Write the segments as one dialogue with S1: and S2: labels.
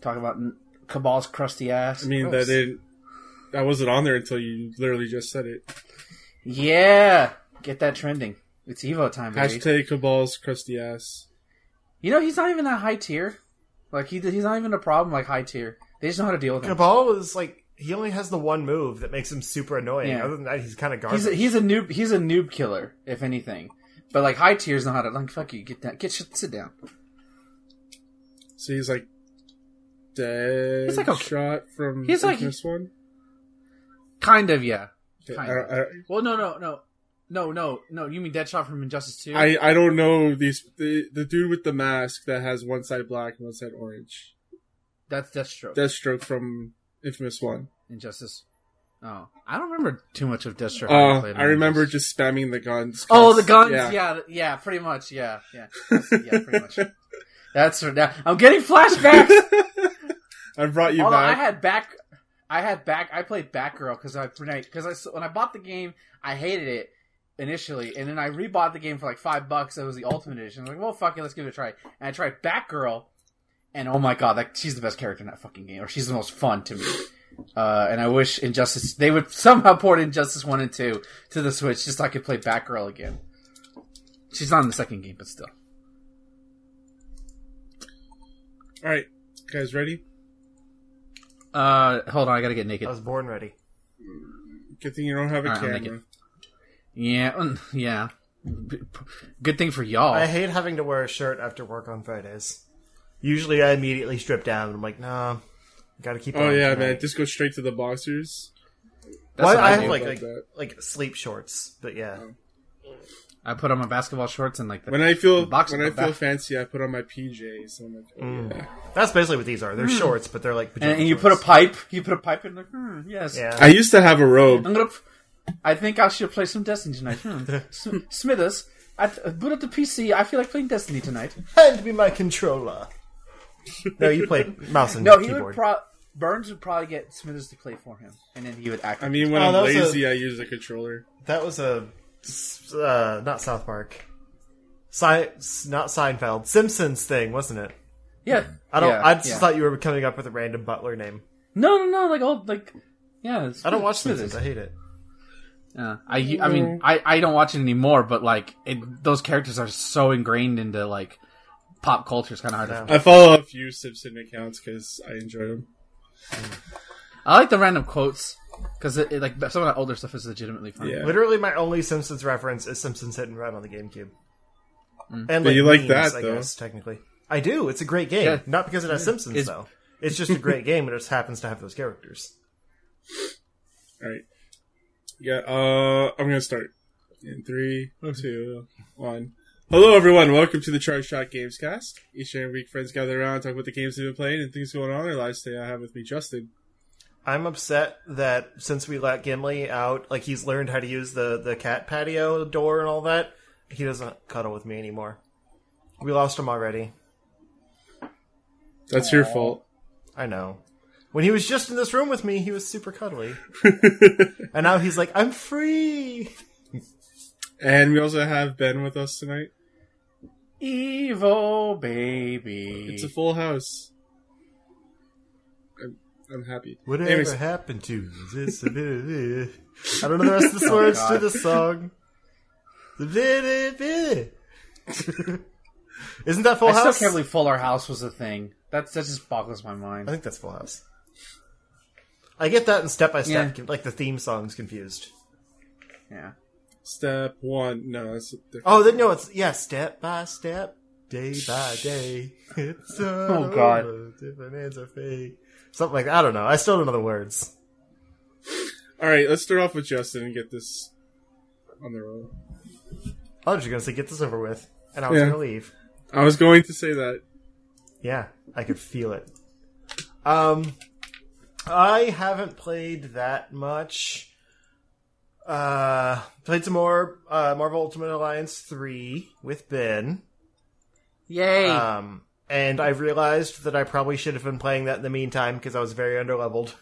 S1: Talk about Kabal's crusty ass.
S2: I mean,
S1: Gross.
S2: that didn't. That wasn't on there until you literally just said it.
S1: Yeah, get that trending. It's Evo time, baby.
S2: Hashtag Kabal's crusty ass.
S1: You know he's not even that high tier. Like he he's not even a problem like high tier. They just know how to deal with him.
S3: Kabal is like he only has the one move that makes him super annoying.
S1: Yeah.
S3: Other than that, he's kind of garbage.
S1: He's a, he's a noob. He's a noob killer, if anything. But like high tiers know how to like fuck you. Get down. Get shit. Sit down.
S2: So he's like dead
S1: He's like, okay.
S2: shot from
S1: He's like-
S2: this one.
S1: Kind of, yeah. Kind
S2: I,
S1: of.
S2: I,
S1: Well, no, no, no, no, no, no. You mean Deadshot from Injustice Two?
S2: I I don't know these the the dude with the mask that has one side black and one side orange.
S1: That's Deathstroke.
S2: Deathstroke from Infamous One.
S1: Injustice. Oh, I don't remember too much of Deathstroke.
S2: Uh,
S1: played
S2: I remember just spamming the guns.
S1: Oh, the guns.
S2: Yeah.
S1: Yeah. yeah, pretty much. Yeah, yeah, yeah, pretty much. That's that. I'm getting flashbacks.
S2: I brought you
S1: Although I had back, I had back. I played Batgirl because I because I when I bought the game, I hated it initially, and then I rebought the game for like five bucks. It was the Ultimate Edition. I was like, well, fuck it, let's give it a try. And I tried Batgirl, and oh my god, like she's the best character in that fucking game, or she's the most fun to me. Uh, and I wish Injustice they would somehow port Injustice one and two to the Switch just so I could play Batgirl again. She's not in the second game, but still.
S2: All right, guys, ready?
S1: Uh, hold on, I gotta get naked.
S3: I was born ready.
S2: Good thing you don't have a
S1: All right, I'm
S2: camera.
S1: Yeah, mm, yeah. Good thing for y'all.
S3: I hate having to wear a shirt after work on Fridays. Usually, I immediately strip down. I'm like, nah, gotta keep.
S2: Oh yeah,
S3: tonight.
S2: man, just go straight to the boxers.
S1: That's
S3: Well,
S1: what
S3: I
S1: I
S3: have like like, like sleep shorts, but yeah.
S1: I put on my basketball shorts and like the
S2: When I feel
S1: box-
S2: when I feel
S1: back-
S2: fancy, I put on my PJs. I'm like, oh,
S3: Mm.
S2: yeah.
S3: That's basically what these are. They're shorts, but they're like.
S1: and, and you put a pipe. You put a pipe in. Like, hmm, yes.
S3: Yeah.
S2: I used to have a robe.
S1: I'm gonna. I think I should play some Destiny tonight. Hmm. S- Smithers, I boot up the PC. I feel like playing Destiny tonight.
S3: Hand me my controller. no, you play mouse and
S1: No, he
S3: keyboard.
S1: would. Pro- Burns would probably get Smithers to play for him, and then he would act.
S2: I mean, when
S3: Oh,
S2: I'm
S3: was
S2: lazy, I use a controller.
S3: that was a uh, not South Park. Si- not Seinfeld, Simpsons thing, wasn't it?
S1: yeah.
S3: I don't.
S1: yeah,
S3: I just
S1: yeah.
S3: thought you were coming up with a random butler name.
S1: No, no, no. Like old, like yeah.
S3: I don't watch Simpsons. I hate it.
S1: Yeah, I, I mean, I, I don't watch it anymore, but like, it, those characters are so ingrained into like pop culture. It's kind of hard to.
S2: I follow a few Simpson accounts because I enjoy them.
S1: I like the random quotes because it, it, like some of that older stuff is legitimately fun.
S2: Yeah.
S3: Literally, my only Simpsons reference is Simpsons Hit and Run on the GameCube. And
S2: But you like
S3: memes,
S2: that,
S3: I
S2: though.
S3: guess technically. I do. It's a great game,
S1: Yeah.
S3: not because it has Simpsons
S1: It's-
S3: though. It's just a great game, and it just happens to have those characters.
S2: All right. Yeah. Uh, I'm gonna start in three, two, one. Hello, everyone. Welcome to the Charge Shot Games Cast. Each and every week, friends gather around, talk about the games they've been playing and things going on in their lives. Today, I have with me Justin.
S3: I'm upset that since we let Gimli out, like he's learned how to use the the cat patio door and all that, he doesn't cuddle with me anymore. We lost him already.
S2: That's your fault.
S3: I know. When he was just in this room with me, he was super cuddly, and now he's like, "I'm free."
S2: And we also have Ben with us tonight.
S1: Evil baby.
S2: It's a full house. I'm, I'm happy.
S3: Whatever
S2: Anyways,
S3: happened to this? I don't know the rest of the oh, words to the song. Isn't that Full
S1: I still
S3: House?
S1: can't believe Fuller House was a thing. That's that just boggles my mind.
S3: I think that's Full House. I get that in step by
S1: Yeah.
S3: step, like the theme song's confused.
S1: Yeah.
S2: step one. No, that's different.
S3: Oh, then no, it's yeah, step by step, day by day. It's
S1: Oh, God.
S3: different ends are fake. Something like that. I don't know. I still don't know the words.
S2: All right, let's start off with Justin and get this on the roll.
S3: I was just gonna say get this over with, and I was
S2: Yeah.
S3: gonna leave.
S2: I was going to say that.
S3: Yeah, I could feel it. Um, I haven't played that much. Uh, played some more uh, Marvel Ultimate Alliance three with Ben.
S1: Yay.
S3: Um, and I realized that I probably should have been playing that in the meantime because I was very underleveled.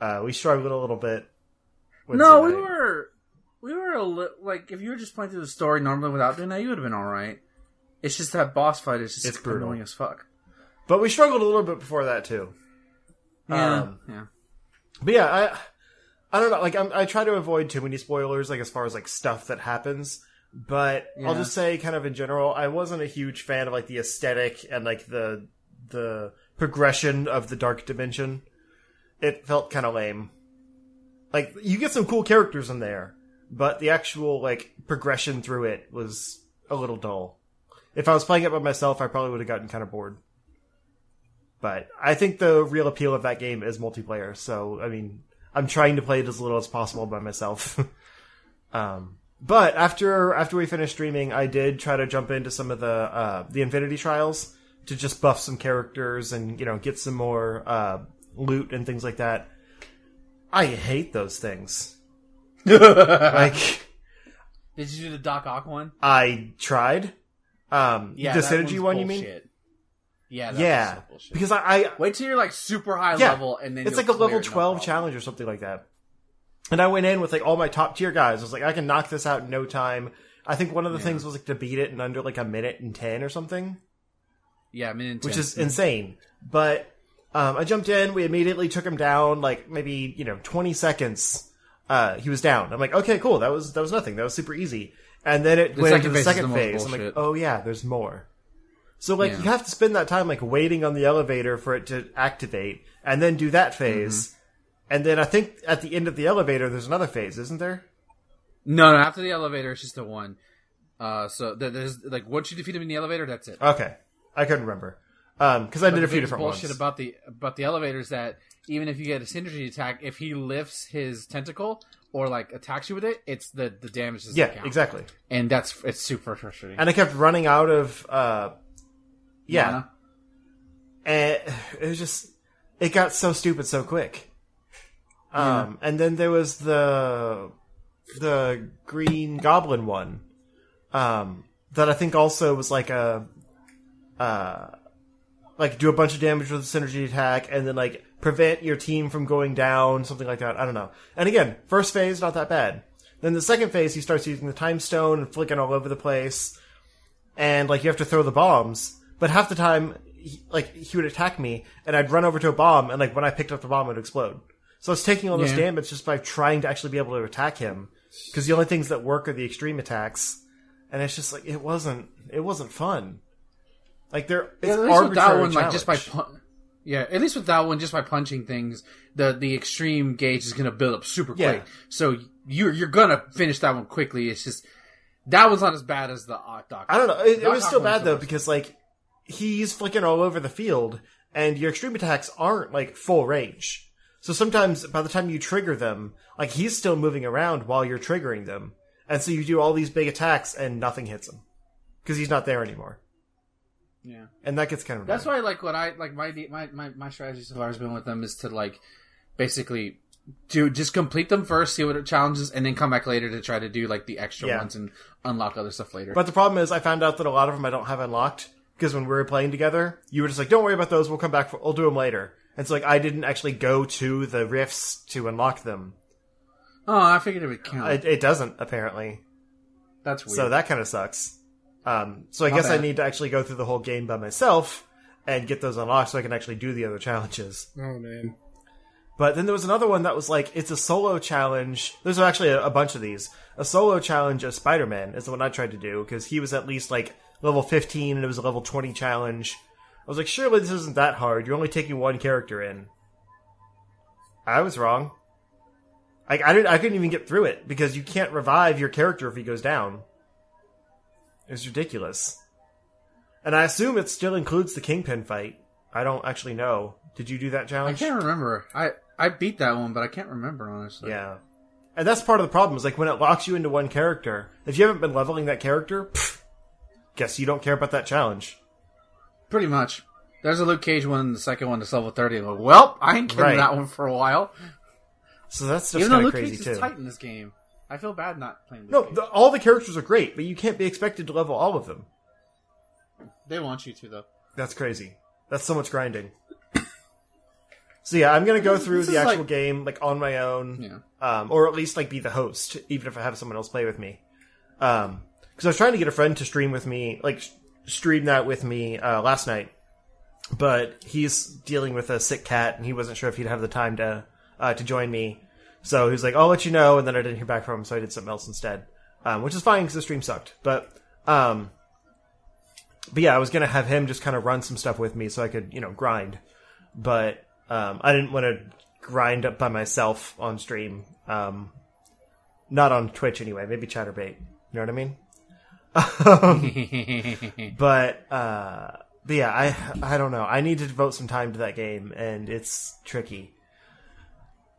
S3: Uh, we struggled a little bit.
S1: No, we
S3: night.
S1: were we were a li- like if you were just playing through the story normally without doing that, you would have been all right. It's just that boss fight is just
S3: It's brutal.
S1: annoying as fuck.
S3: but we struggled a little bit before that too.
S1: Yeah,
S3: Um,
S1: yeah.
S3: But yeah, I I don't know. Like I'm, I try to avoid too many spoilers, like as far as like stuff that happens. But I'll just say, kind of in general, I wasn't a huge fan of like the aesthetic and like the the progression of the Dark Dimension. It felt kind of lame. Like you get some cool characters in there, but the actual like progression through it was a little dull. If I was playing it by myself, I probably would have gotten kind of bored. But I think the real appeal of that game is multiplayer. So I mean, I'm trying to play it as little as possible by myself. um, but after after we finished streaming, I did try to jump into some of the uh, the Infinity Trials to just buff some characters and you know get some more uh, loot and things like that. I hate those things. like
S1: Did you do the Doc Ock one?
S3: I tried. Um,
S1: Yeah,
S3: the synergy
S1: one's
S3: one, you mean?
S1: Yeah, that's
S3: Yeah,
S1: bullshit.
S3: because I, I
S1: Wait till you're like super high
S3: Yeah,
S1: level, and then
S3: it's
S1: you'll
S3: like a level
S1: it, no
S3: 12 challenge or something like that. And I went in with like all my top tier guys. I was like, I can knock this out in no time. I think one of the things was like to beat it in under like a minute and 10 or something,
S1: Yeah, mean,
S3: which is insane. But um, I jumped in. We immediately took him down, like maybe, you know, 20 seconds. Uh, he was down. I'm like, okay, cool. That was, that was nothing. That was super easy. And then it
S1: The
S3: went into the
S1: the
S3: second
S1: most
S3: phase. I'm like, oh yeah, there's more. So like
S1: Yeah.
S3: you have to spend that time like waiting on the elevator for it to activate, and then do that phase,
S1: Mm-hmm.
S3: And then I think at the end of the elevator there's another phase, isn't there?
S1: no, no. After the elevator, it's just the one. Uh, so there's like once you defeat him in the elevator, that's it.
S3: Okay, I couldn't remember because I did a few different
S1: bullshit
S3: ones.
S1: about the about the elevator is that even if you get a synergy attack, if he lifts his tentacle or like attacks you with it, it's the the damage doesn't
S3: yeah,
S1: count.
S3: exactly.
S1: And that's it's super frustrating.
S3: And I kept running out of uh, yeah,
S1: Mana.
S3: and it was just it got so stupid so quick. Um, and then there was the the Green Goblin one, um, that I think also was like a, uh, like do a bunch of damage with a synergy attack, and then like prevent your team from going down, something like that. I don't know. And again, first phase not that bad. Then the second phase, he starts using the time stone and flicking all over the place, and like you have to throw the bombs. But half the time, he, like he would attack me, and I'd run over to a bomb, and like when I picked up the bomb, it would explode. So it's taking all this
S1: Yeah.
S3: damage just by trying to actually be able to attack him, because the only things that work are the extreme attacks, and it's just like it wasn't it wasn't fun. Like there, it's
S1: Yeah, at least with that
S3: arbitrary
S1: one, like just by
S3: challenge.
S1: pun- yeah, at least with that one, just by punching things, the the extreme gauge is gonna build up super
S3: Yeah.
S1: quick. So you're you're gonna finish that one quickly. It's just that one's not as bad as the uh, doc.
S3: I don't know. It, it was still bad though because like he's flicking all over the field, and your extreme attacks aren't like full range. So sometimes by the time you trigger them, like he's still moving around while you're triggering them, and so you do all these big attacks and nothing hits him because he's not there anymore,
S1: yeah.
S3: and that gets kind of
S1: That's
S3: annoying.
S1: why, like, what I like my my my my strategy so far has been with them is to like basically do just complete them first, see what it challenges, and then come back later to try to do like the extra
S3: Yeah.
S1: ones and unlock other stuff later.
S3: But the problem is, I found out that a lot of them I don't have unlocked because when we were playing together, you were just like, "Don't worry about those. We'll come back. For, we'll do them later." And so like I didn't actually go to the rifts to unlock them.
S1: oh, I figured it would count.
S3: It, it doesn't apparently.
S1: That's weird.
S3: So that kind of sucks. Um, so I
S1: My
S3: guess I need to actually go through the whole game by myself and get those unlocked so I can actually do the other challenges.
S2: Oh man.
S3: But then there was another one that was like, it's a solo challenge. There's actually a, a bunch of these. A solo challenge of Spider-Man is the one I tried to do because he was at least like level 15 and it was a level 20 challenge. I was like, surely this isn't that hard. You're only taking one character in. I was wrong. Like I didn't, I couldn't even get through it because you can't revive your character if he goes down. It's ridiculous. And I assume it still includes the Kingpin fight. I don't actually know. Did you do that challenge?
S1: I can't remember. I I beat that one, but I can't remember honestly.
S3: Yeah. And that's part of the problem is like when it locks you into one character, if you haven't been leveling that character, pff, guess you don't care about that challenge.
S1: Pretty much. There's a Luke Cage one, and the second one that's level thirty. And like, well, I ain't getting
S3: Right.
S1: that one for a while.
S3: So that's just
S1: Even though
S3: kind of
S1: Luke
S3: crazy
S1: Cage
S3: too.
S1: is tight in this game, I feel bad not playing. Luke
S3: No, the, all the characters are great, but you can't be expected to level all of them.
S1: they want you to though.
S3: That's crazy. That's so much grinding. So yeah, I'm gonna go through
S1: this
S3: the actual
S1: like-
S3: game like on my own,
S1: Yeah.
S3: um, or at least like be the host, even if I have someone else play with me. Um, because I was trying to get a friend to stream with me, like sh- stream that with me uh, last night, but he's dealing with a sick cat, and he wasn't sure if he'd have the time to uh, to join me. So he was like, "I'll let you know," and then I didn't hear back from him, so I did something else instead, um, which is fine because the stream sucked. But um, but yeah, I was gonna have him just kind of run some stuff with me so I could you know grind, but um, I didn't want to grind up by myself on stream. Um, not on Twitch anyway. Maybe ChatterBait. You know what I mean? but uh, but yeah, I I don't know. I need to devote some time to that game, and it's tricky.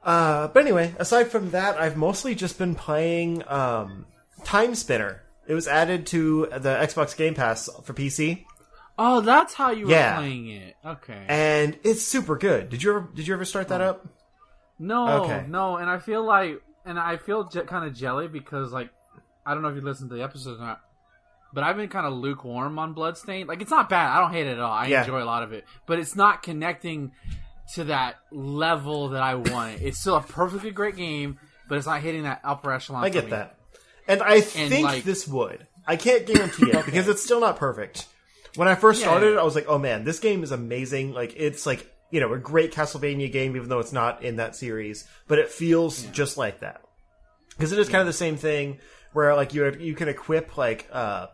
S3: Uh, but anyway, aside from that, I've mostly just been playing um, Timespinner. It was added to the Xbox Game Pass for PC,
S1: oh, that's how you were playing it. Okay.
S3: and it's super good. Did you ever Did you ever start that up?
S1: No,
S3: Okay.
S1: no, and I feel like, and I feel je- kind of jelly because, like, I don't know if you listened to the episodes or not, but I've been kind of lukewarm on Bloodstained. Like, it's not bad. I don't hate it at all. I
S3: Yeah.
S1: enjoy a lot of it, but it's not connecting to that level that I want. it's still a perfectly great game, but it's not hitting that upper echelon.
S3: I get that, and I think
S1: like-
S3: this would. I can't guarantee it because it's still not perfect. When I first
S1: Yeah,
S3: started,
S1: yeah.
S3: I was like, "Oh man, this game is amazing!" Like it's like you know a great Castlevania game, even though it's not in that series, but it feels just like that because it is kind of the same thing where like you you can equip like uh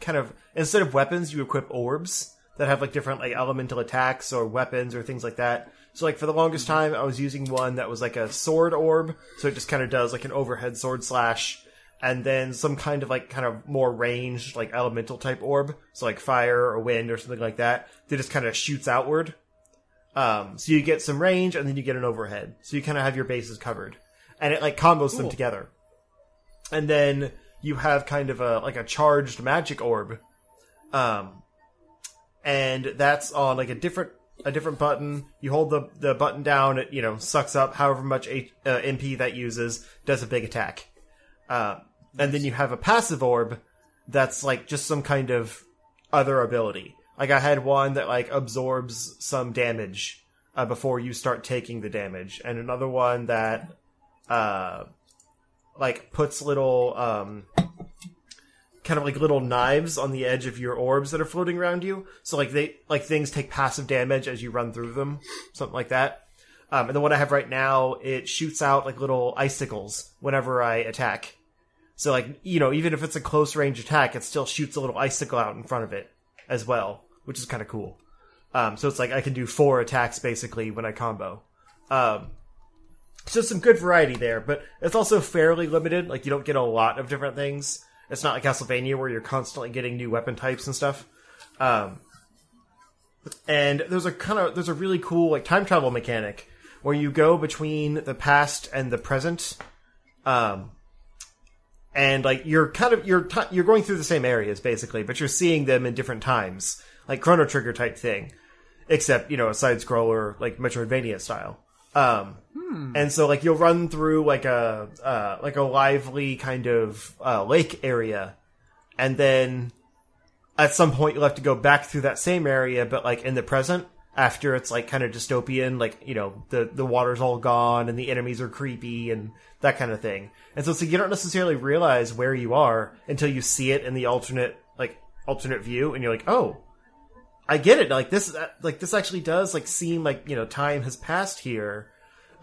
S3: kind of instead of weapons, you equip orbs that have like different like elemental attacks or weapons or things like that. So like for the longest time, I was using one that was like a sword orb, so it just kind of does like an overhead sword slash, and then some kind of like kind of more ranged like elemental type orb, so like fire or wind or something like that, that just kind of shoots outward. Um, so you get some range and then you get an overhead, so you kind of have your bases covered, and it like combos them together. And then you have kind of a like a charged magic orb, um, and that's on like a different a different button. You hold the the button down, it you know sucks up however much H, uh, MP that uses, does a big attack, uh, and then you have a passive orb that's like just some kind of other ability. Like I had one that like absorbs some damage uh, before you start taking the damage, and another one that uh like puts little um kind of like little knives on the edge of your orbs that are floating around you. So like they like things take passive damage as you run through them, something like that. Um, and the one I have right now, it shoots out like little icicles whenever I attack. So like you know, even if it's a close range attack, it still shoots a little icicle out in front of it as well, which is kind of cool. Um, so it's like I can do four attacks basically when I combo. Um, so some good variety there, but it's also fairly limited. Like you don't get a lot of different things. It's not like Castlevania where you're constantly getting new weapon types and stuff. Um, and there's a kind of there's a really cool like time travel mechanic where you go between the past and the present. Um, and like you're kind of you're ti you're going through the same areas basically, but you're seeing them in different times, like Chrono Trigger type thing, except you know a side scroller like Metroidvania style. Um, and so like you'll run through like a uh, like a lively kind of uh, lake area, and then at some point you'll have to go back through that same area, but like in the present after it's like kind of dystopian, like you know the the water's all gone and the enemies are creepy and that kind of thing. And so, so you don't necessarily realize where you are until you see it in the alternate like alternate view, and you're like, oh, I get it. Like this, like this actually does like seem like you know time has passed here,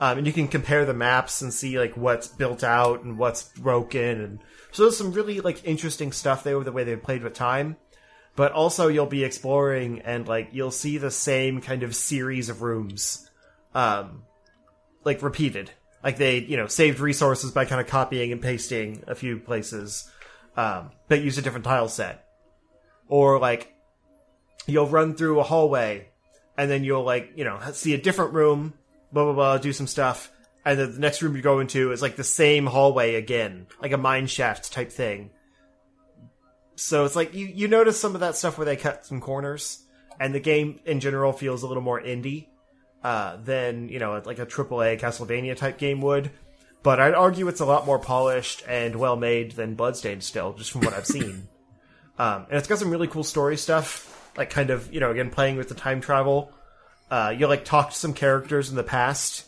S3: um, and you can compare the maps and see like what's built out and what's broken, and so there's some really like interesting stuff there with the way they played with time. But also you'll be exploring and like you'll see the same kind of series of rooms, um, like repeated. Like they you know saved resources by kind of copying and pasting a few places, um, but use a different tile set, or like you'll run through a hallway and then you'll like you know see a different room blah blah blah do some stuff and then the next room you go into is like the same hallway again like a mine shaft type thing. So it's like you you notice some of that stuff where they cut some corners and the game in general feels a little more indie uh, than you know like a AAA Castlevania type game would. But I'd argue it's a lot more polished and well made than Bloodstained still just from what I've seen. Um, and it's got some really cool story stuff like kind of you know again playing with the time travel uh, you'll like talk to some characters in the past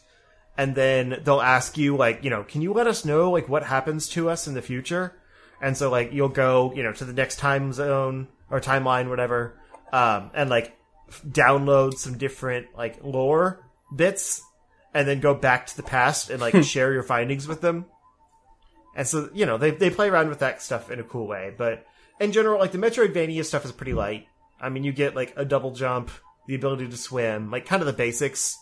S3: and then they'll ask you like you know can you let us know like what happens to us in the future and so like you'll go you know to the next time zone or timeline whatever um, and like f- download some different like lore bits and then go back to the past and like share your findings with them. And so, you know, they they play around with that stuff in a cool way, but in general like the Metroidvania stuff is pretty light. I mean, you get like a double jump, the ability to swim, like kind of the basics.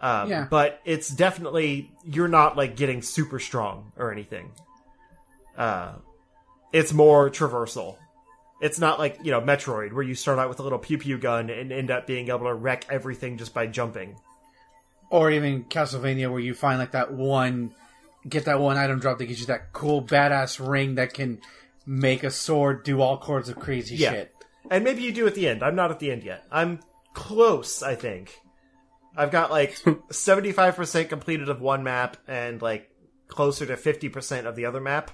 S3: Um,
S1: Yeah.
S3: But it's definitely you're not like getting super strong or anything. Uh, it's more traversal. It's not like you know Metroid where you start out with a little pew pew gun and end up being able to wreck everything just by jumping.
S1: Or even Castlevania, where you find like that one, get that one item drop that gives you that cool badass ring that can make a sword do all sorts of crazy
S3: Yeah.
S1: shit.
S3: And maybe you do at the end. I'm not at the end yet. I'm close, I think. I've got like 75% completed of one map and like closer to 50% of the other map.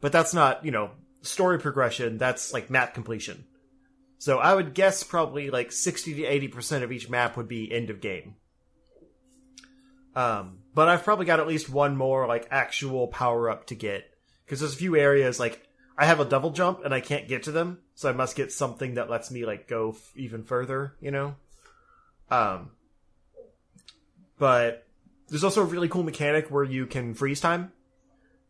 S3: But that's not, you know, story progression. That's like map completion. So I would guess probably like 60 to 80% of each map would be end of game. Um, but I've probably got at least one more like actual power up to get. Because there's a few areas like I have a double jump and I can't get to them, so I must get something that lets me like go f- even further, you know. Um, but there's also a really cool mechanic where you can freeze time.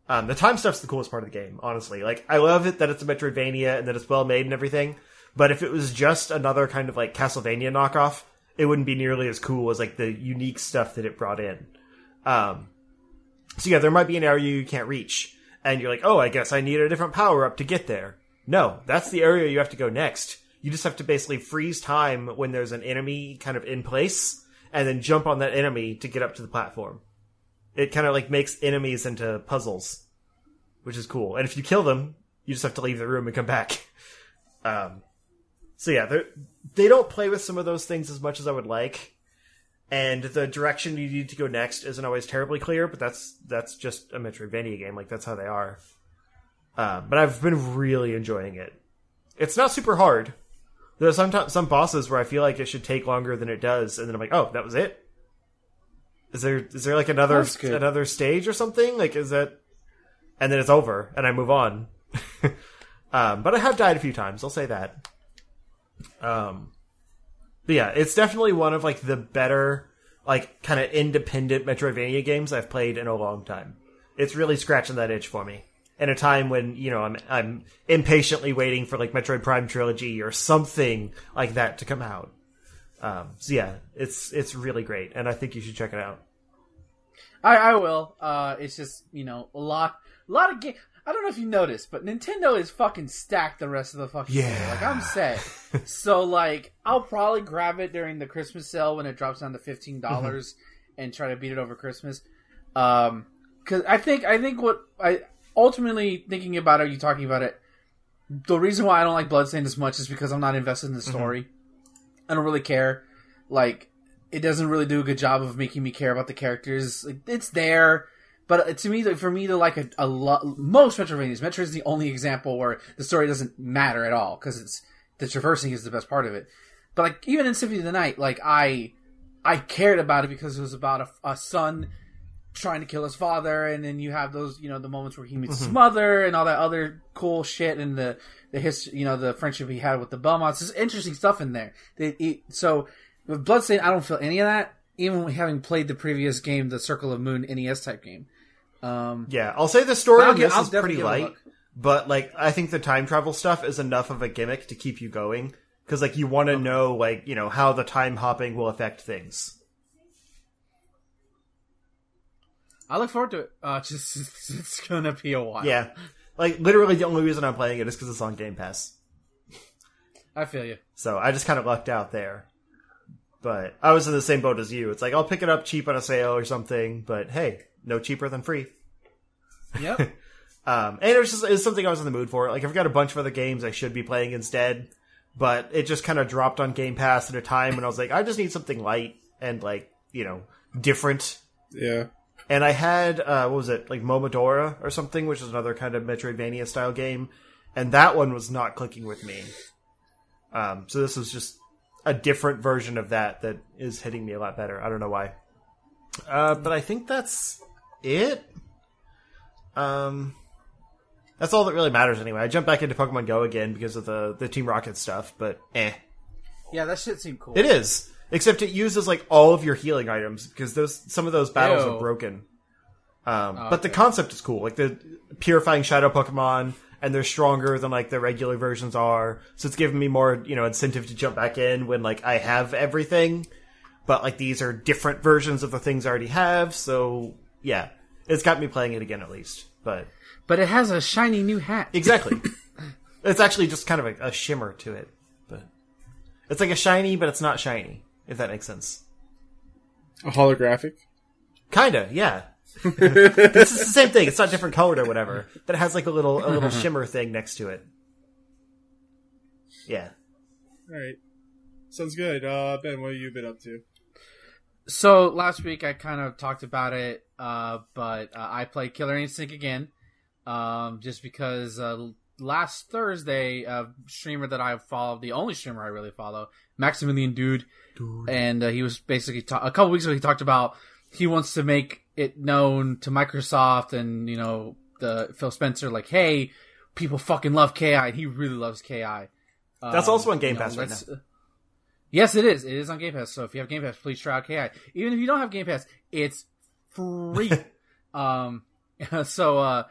S3: Um, the time stuff's the coolest part of the game, honestly. Like I love it that it's a Metroidvania and that it's well made and everything. But if it was just another kind of like Castlevania knockoff, it wouldn't be nearly as cool as like the unique stuff that it brought in. Um, so yeah, there might be an area you can't reach, and you're like, oh, I guess I need a different power up to get there. No, that's the area you have to go next. You just have to basically freeze time when there's an enemy kind of in place, and then jump on that enemy to get up to the platform. It kind of like makes enemies into puzzles, which is cool. And if you kill them, you just have to leave the room and come back. Um, so yeah, they don't play with some of those things as much as I would like and the direction you need to go next isn't always terribly clear, but that's that's just a Metroidvania game. Like that's how they are. Uh, but I've been really enjoying it. It's not super hard. There's sometimes some bosses where I feel like it should take longer than it does, and then I'm like, oh, that was it. Is there is there like another another stage or something? Like is that? And then it's over, and I move on. um, but I have died a few times. I'll say that. Um, but yeah, it's definitely one of like the better, like kind of independent Metroidvania games I've played in a long time. It's really scratching that itch for me. In a time when you know I'm I'm impatiently waiting for like Metroid Prime trilogy or something like that to come out. Um, so yeah, it's it's really great, and I think you should check it out.
S1: I, I will. Uh, it's just you know a lot, a lot of game. I don't know if you noticed, but Nintendo is fucking stacked the rest of the fucking year.
S3: Yeah.
S1: Like I'm set. so like I'll probably grab it during the Christmas sale when it drops down to fifteen dollars and try to beat it over Christmas. Um, because I think I think what I ultimately thinking about it, you talking about it. The reason why I don't like Bloodstained as much is because I'm not invested in the mm-hmm. story. I don't really care. Like it doesn't really do a good job of making me care about the characters. Like, it's there, but to me, for me to like a, a lot, most Metroidvanias, Metroid is the only example where the story doesn't matter at all because it's the traversing is the best part of it. But like even in Symphony of the Night, like I, I cared about it because it was about a, a son trying to kill his father, and then you have those, you know, the moments where he meets his mother and all that other cool shit, and the the history, you know, the friendship he had with the Belmonts. There's interesting stuff in there. They, it, so with Bloodstain, I don't feel any of that, even having played the previous game, the Circle of Moon NES type game. Um,
S3: Yeah, I'll say the story
S1: get-
S3: this is pretty
S1: give it a
S3: light, but like I think the time travel stuff is enough of a gimmick to keep you going because like you want to know like you know how the time hopping will affect things.
S1: I look forward to it. Uh, just it's gonna be a while.
S3: Yeah, like literally the only reason I'm playing it is because it's on Game Pass.
S1: I feel you.
S3: So I just kind of lucked out there. But I was in the same boat as you. It's like I'll pick it up cheap on a sale or something, but hey, no cheaper than free.
S1: Yep.
S3: Um, and it was just it's something I was in the mood for. Like I've got a bunch of other games I should be playing instead, but it just kind of dropped on Game Pass at a time, and I was like, I just need something light and like you know different.
S2: Yeah.
S3: And I had uh, what was it like Momodora or something, which is another kind of Metroidvania style game, and that one was not clicking with me. Um, so this was just a different version of that that is hitting me a lot better. I don't know why, uh, but I think that's it. Um, that's all that really matters anyway. I jumped back into Pokemon Go again because of the the Team Rocket stuff, but eh.
S1: Yeah, that shit seemed cool.
S3: It is, except it uses like all of your healing items because those some of those battles
S1: Ew.
S3: are broken. Um,
S1: Oh,
S3: But the concept is cool, like the purifying shadow Pokemon, and they're stronger than like the regular versions are. So it's giving me more, you know, incentive to jump back in when like I have everything. But like these are different versions of the things I already have. So yeah, it's got me playing it again at least. But
S1: But it has a shiny new hat.
S3: exactly, it's actually just kind of a, a shimmer to it. But it's like a shiny, but it's not shiny. If that makes sense.
S2: A holographic.
S3: Kinda, yeah. this is the same thing. It's not different colored or whatever, but it has like a little a little shimmer thing next to it. Yeah.
S2: All right. Sounds good. Uh, Ben, what have you been up to?
S1: So last week I kind of talked about it, uh, but uh, I played Killer Instinct again, um, just because uh, last Thursday, a streamer that I follow, the only streamer I really follow, Maximilian Dood, and uh, he was basically ta- a couple weeks ago he talked about he wants to make it known to Microsoft and you know the Phil Spencer like, hey, people fucking love KI, and he really loves KI.
S3: That's
S1: Um,
S3: also on Game
S1: you know,
S3: Pass right
S1: let's- Yes, it is. It is on Game Pass. So if you have Game Pass, please try out KI. Even if you don't have Game Pass, it's free. um, so uh,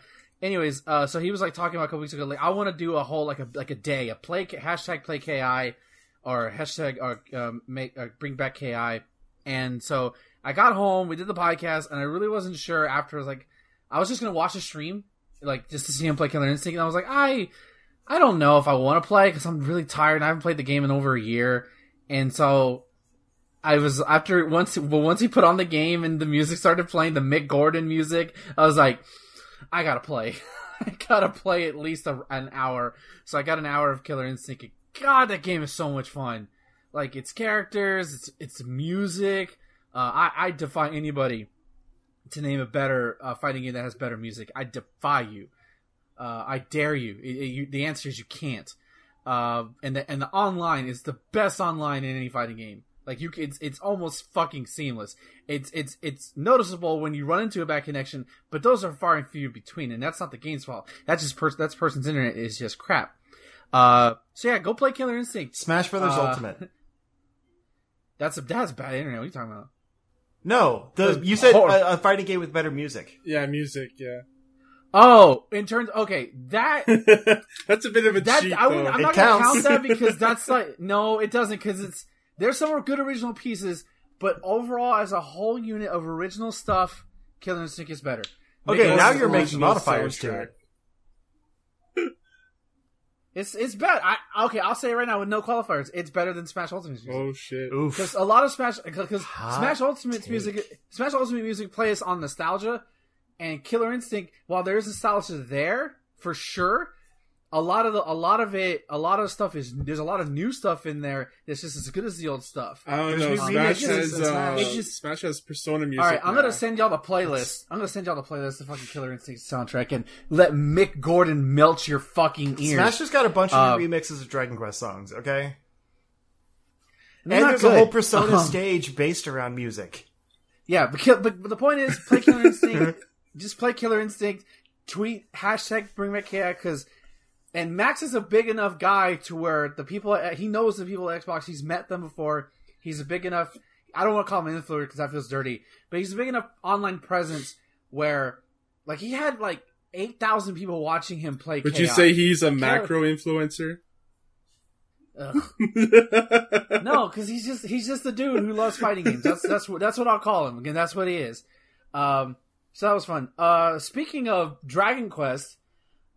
S1: anyways, uh, so he was like talking about a couple weeks ago, like I want to do a whole like a like a day, a play hashtag play KI or hashtag or um, make or bring back KI. And so I got home, we did the podcast, and I really wasn't sure after. I was like, I was just gonna watch the stream, like just to see him play Killer Instinct, and I was like, I, I don't know if I want to play because I'm really tired. and I haven't played the game in over a year, and so I was after once. Well, once he put on the game and the music started playing, the Mick Gordon music, I was like, I gotta play. I gotta play at least a, an hour. So I got an hour of Killer Instinct. God, that game is so much fun. Like it's characters, it's it's music. Uh, I I defy anybody to name a better uh, fighting game that has better music. I defy you. Uh, I dare you. It- it- you. The answer is you can't. Uh, and the and the online is the best online in any fighting game. Like you, it's it's almost fucking seamless. It's it's it's noticeable when you run into a bad connection, but those are far and few between, and that's not the game's fault. That's just person that's person's internet is just crap. Uh, so yeah, go play Killer Instinct.
S3: Smash Brothers
S1: Uh,
S3: Ultimate.
S1: That's a that's bad internet. What are you talking about?
S3: No, the you said a, a fighting game with better music.
S2: Yeah, music. Yeah,
S1: Oh, in terms, okay, that
S2: that's a bit of a
S1: that
S2: cheat.
S1: I would,
S2: though.
S1: I'm
S3: It
S1: not gonna count that because that's like no, it doesn't because it's there's some good original pieces, but overall as a whole unit of original stuff, Killer Instinct is better.
S3: Okay,
S1: Because
S3: now you're making modifiers to it.
S1: It's it's bad. I okay, I'll say it right now with no qualifiers. It's better than Smash Ultimate's music.
S2: Oh shit!
S3: Oof.
S1: Because a lot of Smash, because Smash Ultimate's
S3: take.
S1: music, Smash Ultimate music plays on nostalgia, and Killer Instinct. While there is nostalgia there for sure, a lot of the, a lot of it, a lot of stuff is there's a lot of new stuff in there that's just as good as the old stuff.
S2: I don't know. Smash has uh,
S3: Smash.
S1: It's just-
S2: Smash has Persona music.
S1: All right, I'm gonna send y'all the playlist. I'm gonna send y'all the playlist, the fucking Killer Instinct soundtrack, and let Mick Gordon melt your fucking ears.
S3: Smash just got a bunch of
S1: Uh,
S3: new remixes of Dragon Quest songs. Okay, and there's
S1: good.
S3: a whole Persona
S1: Um,
S3: stage based around music.
S1: Yeah, but, but but the point is, play Killer Instinct. just play Killer Instinct. Tweet hashtag Bring Back KI because, and Max is a big enough guy to where the people at, he knows the people at Xbox. He's met them before. He's a big enough. I don't want to call him an influencer because that feels dirty, but he's a big enough online presence where, like, he had like eight thousand people watching him play.
S2: Would
S1: KI.
S2: you say he's a macro influencer?
S1: No, because he's just he's just the dude who loves fighting games. That's that's what that's what I'll call him. Again, that's what he is. Um, so that was fun. Uh, speaking of Dragon Quest,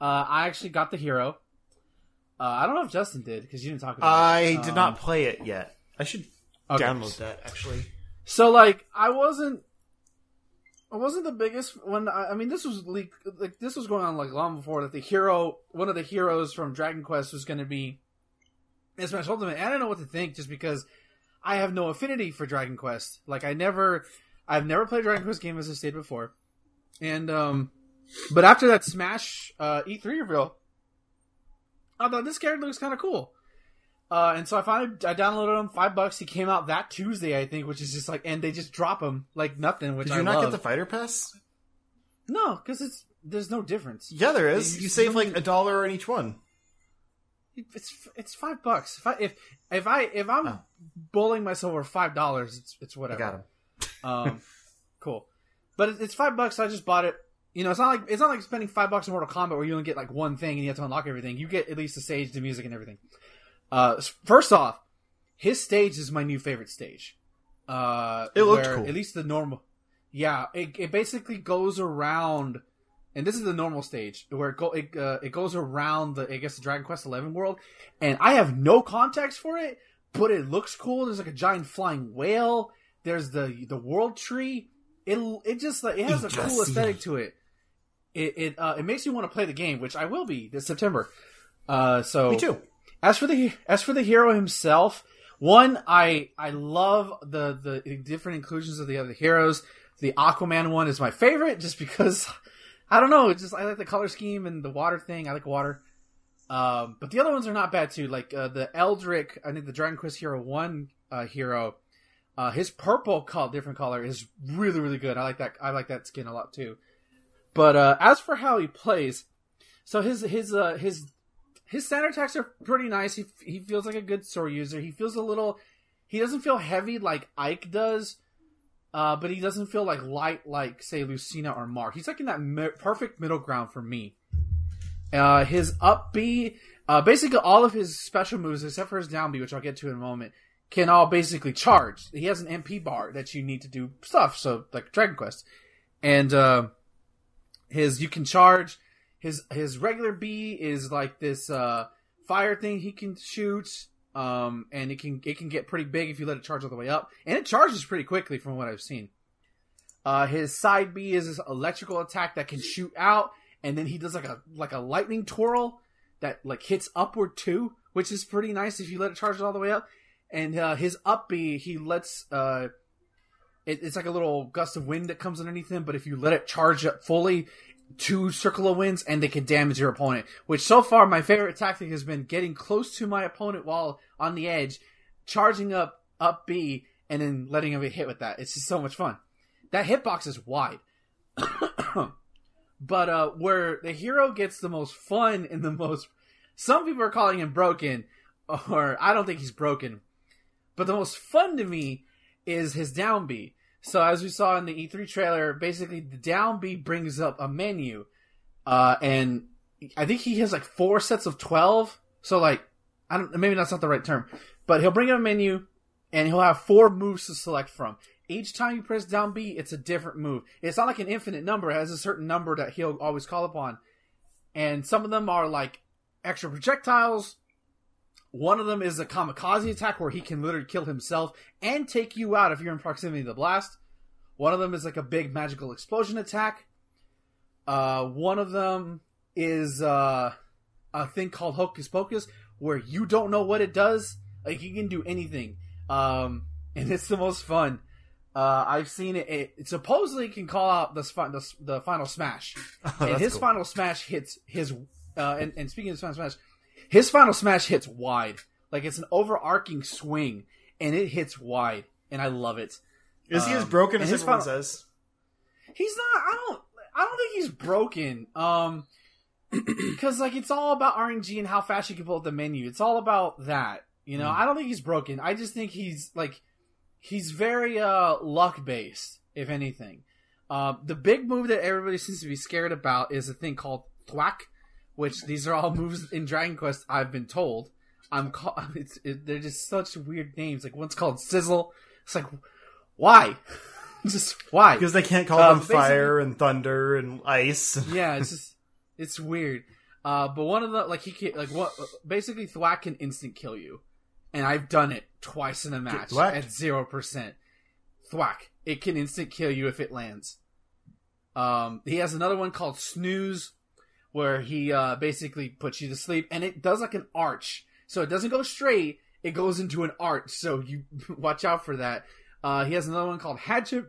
S1: uh, I actually got the hero. Uh, I don't know if Justin did because you didn't talk about
S3: I
S1: it.
S3: I did
S1: Um,
S3: not play it yet. I should
S1: okay.
S3: download that actually.
S1: So like, I wasn't. I wasn't the biggest when I, I mean this was leak like this was going on like long before that the hero one of the heroes from Dragon Quest was going to be Smash Ultimate. And I don't know what to think just because I have no affinity for Dragon Quest. Like I never, I've never played a Dragon Quest game as I stated before, and um, but after that Smash uh, E3 reveal, I thought this character looks kind of cool. Uh, and so I finally I downloaded him five bucks. He came out that Tuesday, I think, which is just like, and they just drop him like nothing. Which
S3: Did you
S1: I
S3: not
S1: love.
S3: get the fighter pass?
S1: no? Because it's there's no difference.
S3: Yeah, there is.
S1: You-
S3: You save like a dollar on each one.
S1: It's it's five bucks. If I if if I if I'm
S3: Oh.
S1: bullying myself over five dollars, it's it's whatever.
S3: I got him.
S1: Um, cool. But it's five bucks. So I just bought it. You know, it's not like it's not like spending five bucks in Mortal Kombat where you only get like one thing and you have to unlock everything. You get at least the stage, the music, and everything. Uh, first off, his stage is my new favorite stage. Uh,
S3: It looked cool.
S1: At least the normal. Yeah, it it basically goes around, and this is the normal stage where it go it, uh, it goes around the I guess the Dragon Quest Eleven world, and I have no context for it, but it looks cool. There's like a giant flying whale. There's the the world tree. It it just like it has a cool aesthetic to it. It it uh, it makes you want to play the game, which I will be this September. Uh, so
S3: Me too.
S1: as for the as for the hero himself, one I I love the the different inclusions of the other heroes. The Aquaman one is my favorite, just because I don't know. It's just I like the color scheme and the water thing. I like water. Um, but the other ones are not bad too. Like uh, the Erdrick, I think the Dragon Quest Hero One uh, hero, uh, his purple color, different color, is really really good. I like that. I like that skin a lot too. But uh, as for how he plays, so his his uh, his his standard attacks are pretty nice. He he feels like a good sword user. He feels a little. He doesn't feel heavy like Ike does, uh, but he doesn't feel like light like say Lucina or Marth. He's like in that mi- perfect middle ground for me. Uh, his up B, uh, basically all of his special moves except for his down B, which I'll get to in a moment, can all basically charge. He has an MP bar that you need to do stuff. So like Dragon Quest, and uh, his you can charge. His his regular B is like this uh, fire thing he can shoot, um, and it can it can get pretty big if you let it charge all the way up, and it charges pretty quickly from what I've seen. Uh, his side B is this electrical attack that can shoot out, and then he does like a like a lightning twirl that like hits upward too, which is pretty nice if you let it charge all the way up. And uh, his up B, he lets uh, it, it's like a little gust of wind that comes underneath him, but if you let it charge up fully, two circle of winds and they can damage your opponent. Which so far my favorite tactic has been getting close to my opponent while on the edge, charging up up B, and then letting him get hit with that. It's just so much fun. That hitbox is wide. but uh where the hero gets the most fun and the most some people are calling him broken, or I don't think he's broken. But the most fun to me is his down B. So as we saw in the E3 trailer, basically the down B brings up a menu, uh, and I think he has like four sets of twelve. So like, I don't maybe that's not the right term, but he'll bring up a menu, and he'll have four moves to select from. Each time you press down B, it's a different move. It's not like an infinite number; it has a certain number that he'll always call upon, and some of them are like extra projectiles. One of them is a kamikaze attack where he can literally kill himself and take you out if you're in proximity to the blast. One of them is like a big magical explosion attack. Uh, one of them is uh, a thing called Hocus Pocus where you don't know what it does. Like you can do anything, um, and it's the most fun. Uh, I've seen it, it. It supposedly can call out the the, the final smash,
S3: Oh,
S1: and his
S3: cool.
S1: final smash hits his. Uh, and, and speaking of final smash, his final smash hits wide, like it's an overarching swing, and it hits wide, and I love it.
S3: Is he as
S1: Um,
S3: broken as
S1: his
S3: everyone
S1: final-
S3: says?
S1: He's not. I don't. I don't think he's broken. Um, because like it's all about RNG and how fast you can pull up the menu. It's all about that. You know,
S3: Mm.
S1: I don't think he's broken. I just think he's like he's very uh luck based, if anything. Uh, the big move that everybody seems to be scared about is a thing called thwack, which these are all moves in Dragon Quest. I've been told. I'm call- it's it, they're just such weird names. Like one's called Sizzle. It's like why, just why?
S3: Because they can't call
S1: Uh,
S3: them fire and thunder and ice.
S1: yeah, it's just it's weird. Uh, but one of the like he can like what basically Thwack can instant kill you, and I've done it twice in a match at zero percent. Thwack it can instant kill you if it lands. Um, he has another one called Snooze, where he uh, basically puts you to sleep, and it does like an arch, so it doesn't go straight; it goes into an arch. So you watch out for that. Uh, he has another one called Hatchet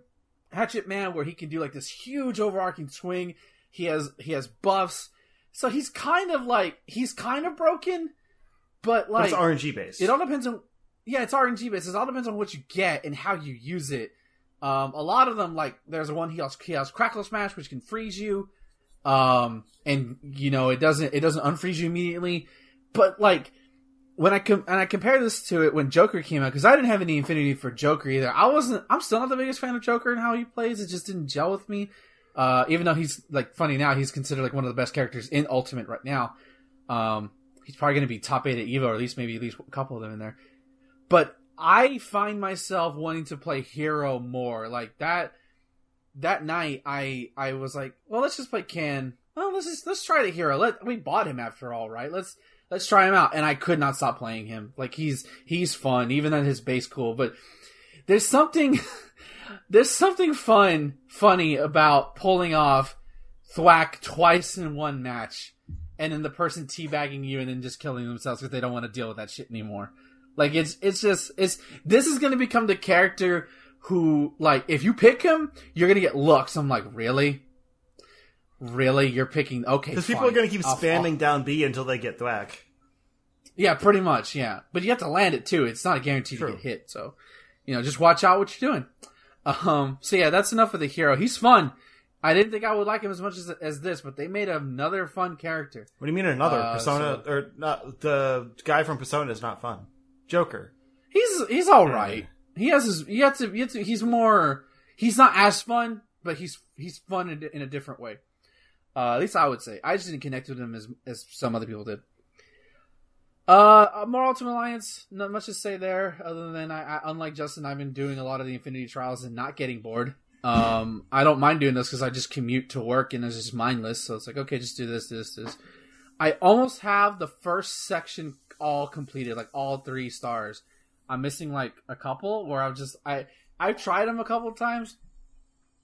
S1: Hatchet Man, where he can do like this huge overarching swing. He has he has buffs, so he's kind of like he's kind of broken, but
S3: But
S1: like
S3: it's RNG based.
S1: it all depends on yeah, it's RNG based. It all depends on what you get and how you use it. Um, a lot of them like there's one he has he has Crackle Smash which can freeze you, um, and you know it doesn't it doesn't unfreeze you immediately. but like when I com- and I compare this to it when Joker came out because I didn't have any affinity for Joker either. I wasn't. I'm still not the biggest fan of Joker and how he plays. It just didn't gel with me. Uh, even though he's like funny now, he's considered like one of the best characters in Ultimate right now. Um, he's probably going to be top eight at Evo, or at least maybe at least a couple of them in there. But I find myself wanting to play Hero more. Like that that night, I I was like, well, let's just play Can. Well, let's just let's try the Hero. Let we bought him after all, right? Let's let's try him out. And I could not stop playing him. Like he's he's fun, even at his base cool. But there's something there's something fun funny about pulling off thwack twice in one match and then the person teabagging you and then just killing themselves because they don't want to deal with that shit anymore. Like it's it's just it's this is gonna become the character who like if you pick him, you're gonna get looks. I'm like, really? Really? You're picking okay.
S3: Because people are to keep
S1: I'll-
S3: spamming
S1: I'll-
S3: down B until they get thwack.
S1: yeah, pretty much, yeah. But you have to land it too. It's not a guarantee
S3: True.
S1: to get hit, so you know, just watch out what you're doing. Um, so yeah, that's enough of the hero. He's fun. I didn't think I would like him as much as as this, but they made another fun character.
S3: What do you mean another
S1: Uh,
S3: Persona or not? The guy from Persona is not fun. Joker.
S1: He's he's all right. He has his. he has, to. You have to. He's more. He's not as fun, but he's he's fun in, in a different way. Uh, at least I would say. I just didn't connect with him as as some other people did. Uh, more Ultimate Alliance. Not much to say there, other than I, I unlike Justin, I've been doing a lot of the Infinity Trials and not getting bored. Um, I don't mind doing this because I just commute to work and it's just mindless. So it's like, okay, just do this, this, this. I almost have the first section all completed, like all three stars. I'm missing like a couple where I've just I I tried them a couple times.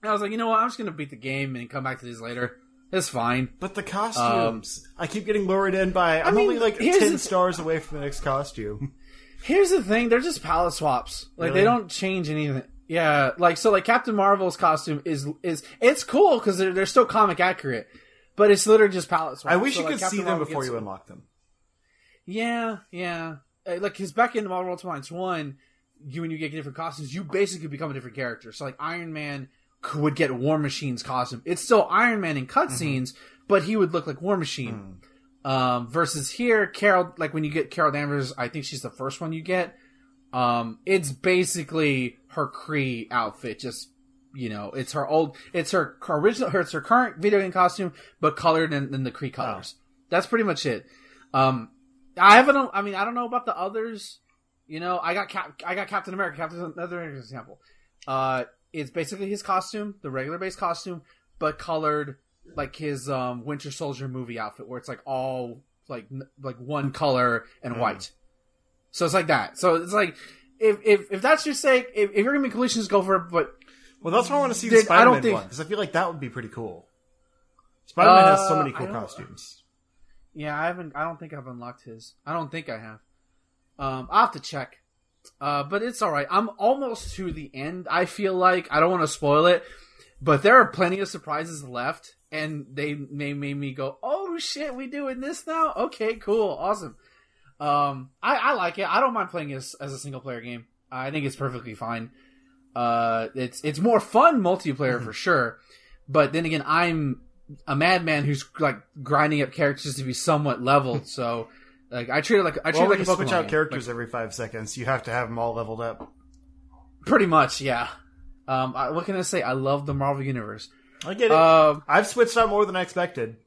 S1: And I was like, you know what? I'm just gonna beat the game and come back to these later. It's fine.
S3: But the costumes, I keep getting lured in by. I'm
S1: Um, mean,
S3: only like ten stars away from the next costume.
S1: Here's the thing: they're just palette swaps. Like
S3: Really?
S1: they don't change anything. Yeah, like so, like Captain Marvel's costume is is it's cool because they're they're still comic accurate, but it's literally just palette swaps.
S3: I wish
S1: So,
S3: you
S1: like,
S3: could
S1: Captain
S3: see them
S1: Marvel
S3: before you unlock them.
S1: Yeah, yeah. Uh, Like, cause back in the Marvel Ultimate Alliance one, you when you get different costumes, you basically become a different character. So like Iron Man would get War Machine's costume. It's still Iron Man in cutscenes, but he would look like War Machine. Um, versus here, Carol, like when you get Carol Danvers, I think she's the first one you get. Um, it's basically her Kree outfit, just you know, it's her old, it's her original, her, it's her current video game costume, but colored in, in the Kree colors. That's pretty much it. Um, I haven't. I mean, I don't know about the others. You know, I got Cap, I got Captain America. Captain another example. Uh, it's basically his costume, the regular base costume, but colored like his um Winter Soldier movie outfit, where it's like all like like one color and
S3: Mm.
S1: white. So it's like that. So it's like if if, if that's your sake, if, if you're gonna be collisions, go for it. But
S3: Well, that's why I want to see the
S1: Did- I don't
S3: Spider-Man
S1: think-
S3: one because I feel like that would be pretty cool. Spider-Man has so
S1: Uh,
S3: many cool costumes.
S1: Yeah, I haven't. I don't think I've unlocked his. I don't think I have. Um, I'll have to check. Uh, but it's all right. I'm almost to the end. I feel like I don't want to spoil it, but there are plenty of surprises left, and they they made me go, "Oh shit, we doing this now? Okay, cool, awesome." Um, I, I like it. I don't mind playing as, as a single player game. I think it's perfectly fine. Uh, it's it's more fun multiplayer for sure, but then again, I'm a madman who's like grinding up characters to be somewhat leveled. so, like, I treat it like I treat
S3: Well,
S1: it like
S3: you
S1: a
S3: switch out
S1: game.
S3: characters every five seconds, you have to have them all leveled up.
S1: Pretty much, yeah. Um, I, what can I say? I love the Marvel universe.
S3: I get it.
S1: Um,
S3: I've switched out more than I expected.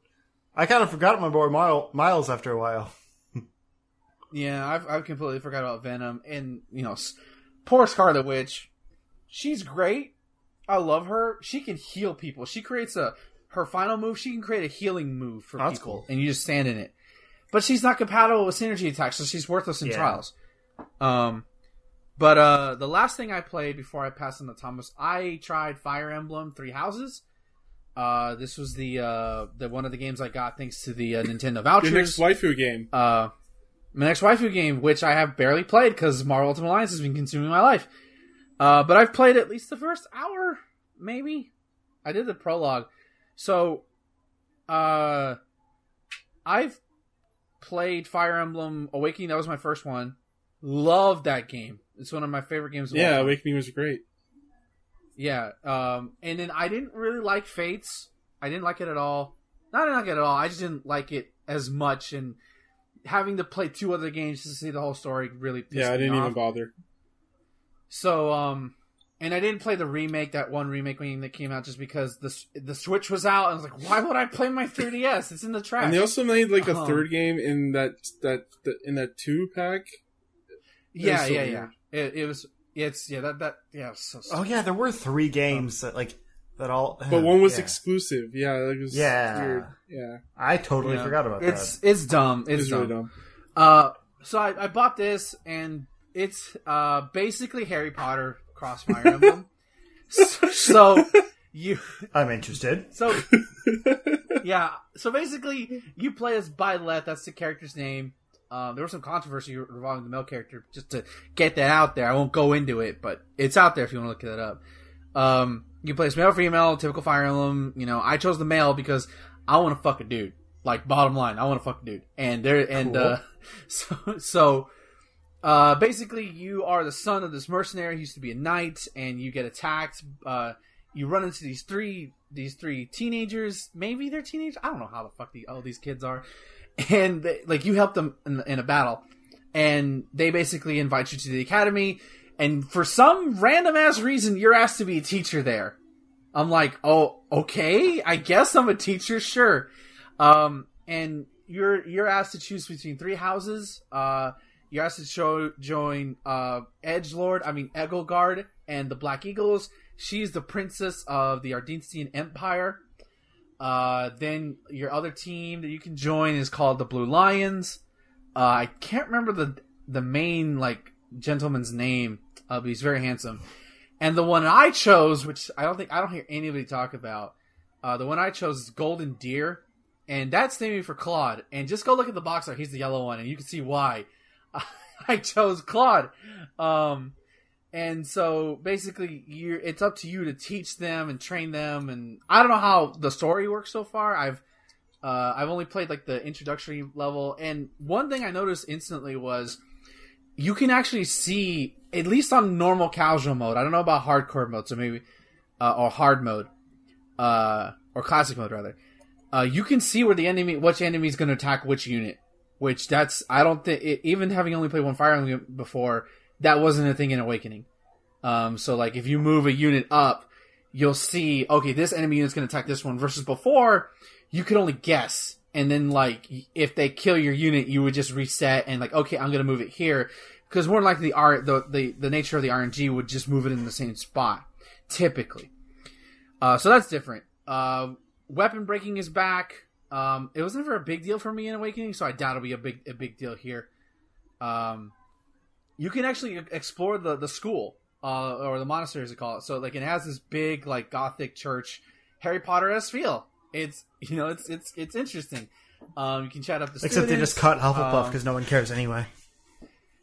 S3: I kind of forgot my boy Miles after a while.
S1: yeah, I've I've completely forgot about Venom, and you know, poor Scarlet Witch. She's great. I love her. She can heal people. She creates a her final move. She can create a healing move for
S3: That's
S1: people,
S3: cool.
S1: and you just stand in it. But she's not compatible with synergy attacks, so she's worthless in
S3: Yeah.
S1: trials. Um, but uh, the last thing I played before I passed on to Thomas, I tried Fire Emblem Three Houses. Uh, this was the uh, the one of the games I got thanks to the uh, Nintendo
S2: Your
S1: vouchers.
S2: next waifu game.
S1: Uh, my next waifu game, which I have barely played because Marvel Ultimate Alliance has been consuming my life. Uh, but I've played at least the first hour, maybe. I did the prologue, so uh, I've played Fire Emblem Awakening. That was my first one. Loved that game. It's one of my favorite games. Of all
S2: Yeah. Awakening was great.
S1: Yeah. Um, and then I didn't really like Fates. I didn't like it at all. Not like it at all. I just didn't like it as much. And having to play two other games to see the whole story really pissed
S2: Yeah, I didn't even bother.
S1: So, um, and I didn't play the remake, that one remake game that came out, just because the the Switch was out. I was like, why would I play my 3DS? It's in the trash.
S2: And they also made like a
S1: Um,
S2: third game in that that, that in that two pack.
S1: yeah,
S2: so
S1: yeah,
S2: weird.
S1: yeah. It, it was. It's yeah. That that yeah. was So
S3: Oh yeah, there were three games that like that all.
S2: But one was
S3: yeah.
S2: exclusive. Yeah, like, it was
S3: Yeah.
S2: weird. Yeah,
S3: I totally
S1: Yeah.
S3: forgot about
S1: it's
S3: that.
S1: it's dumb. It's,
S2: it's
S1: dumb.
S2: really dumb.
S1: Uh, so I, I bought this, and it's uh basically Harry Potter cross Fire Emblem. so, so you
S3: I'm interested.
S1: so yeah. So basically, you play as Byleth. That's the character's name. Um, there was some controversy revolving the male character. Just to get that out there, I won't go into it, but it's out there if you want to look it up. Um, you play as male, or female, typical Fire Emblem. You know, I chose the male because I want to fuck a dude. Like bottom line, I want to fuck a dude. And there, and
S3: Cool.
S1: uh, so so. Uh, basically, you are the son of this mercenary. He used to be a knight, and you get attacked. Uh, you run into these three these three teenagers. Maybe they're teenagers. I don't know how the fuck the, all these kids are. And they, like you help them in, in a battle, and they basically invite you to the academy. And for some random ass reason, you're asked to be a teacher there. I'm like, oh, okay, I guess I'm a teacher, sure. Um, and you're you're asked to choose between three houses. Uh, you're asked to show, join uh, Edge Lord, I mean Edelgard, and the Black Eagles. She's the princess of the Adrestian Empire. Uh, then your other team that you can join is called the Blue Lions. Uh, I can't remember the the main like gentleman's name, uh, but he's very handsome. And the one I chose, which I don't think I don't hear anybody talk about, uh, the one I chose is Golden Deer, and that's naming for Claude. And just go look at the box art; he's the yellow one, and you can see why I chose Claude. Um, and so basically, you it's up to you to teach them and train them. And I don't know how the story works so far. I've uh, I've only played like the introductory level, and one thing I noticed instantly was you can actually see at least on normal casual mode. I don't know about hardcore mode, so maybe uh, or hard mode, uh, or classic mode rather. Uh, you can see where the enemy, which enemy is going to attack which unit. Which that's I don't think even having only played one Fire Emblem before, that wasn't a thing in Awakening. Um, so like if you move a unit up, you'll see okay this enemy unit's going to attack this one. Versus before, you could only guess, and then like if they kill your unit, you would just reset and like okay I'm going to move it here because more likely the R the, the the nature of the RNG would just move it in the same spot typically. Uh, so that's different. Uh, weapon breaking is back. Um, it was never a big deal for me in Awakening, so I doubt it'll be a big a big deal here. Um, you can actually explore the the school uh, or the monastery as they call it. So like it has this big like gothic church, Harry Potter esque feel. It's you know it's it's it's interesting. Um, you can chat up the
S3: Except they just cut Hufflepuff
S1: Um,
S3: because no one cares anyway.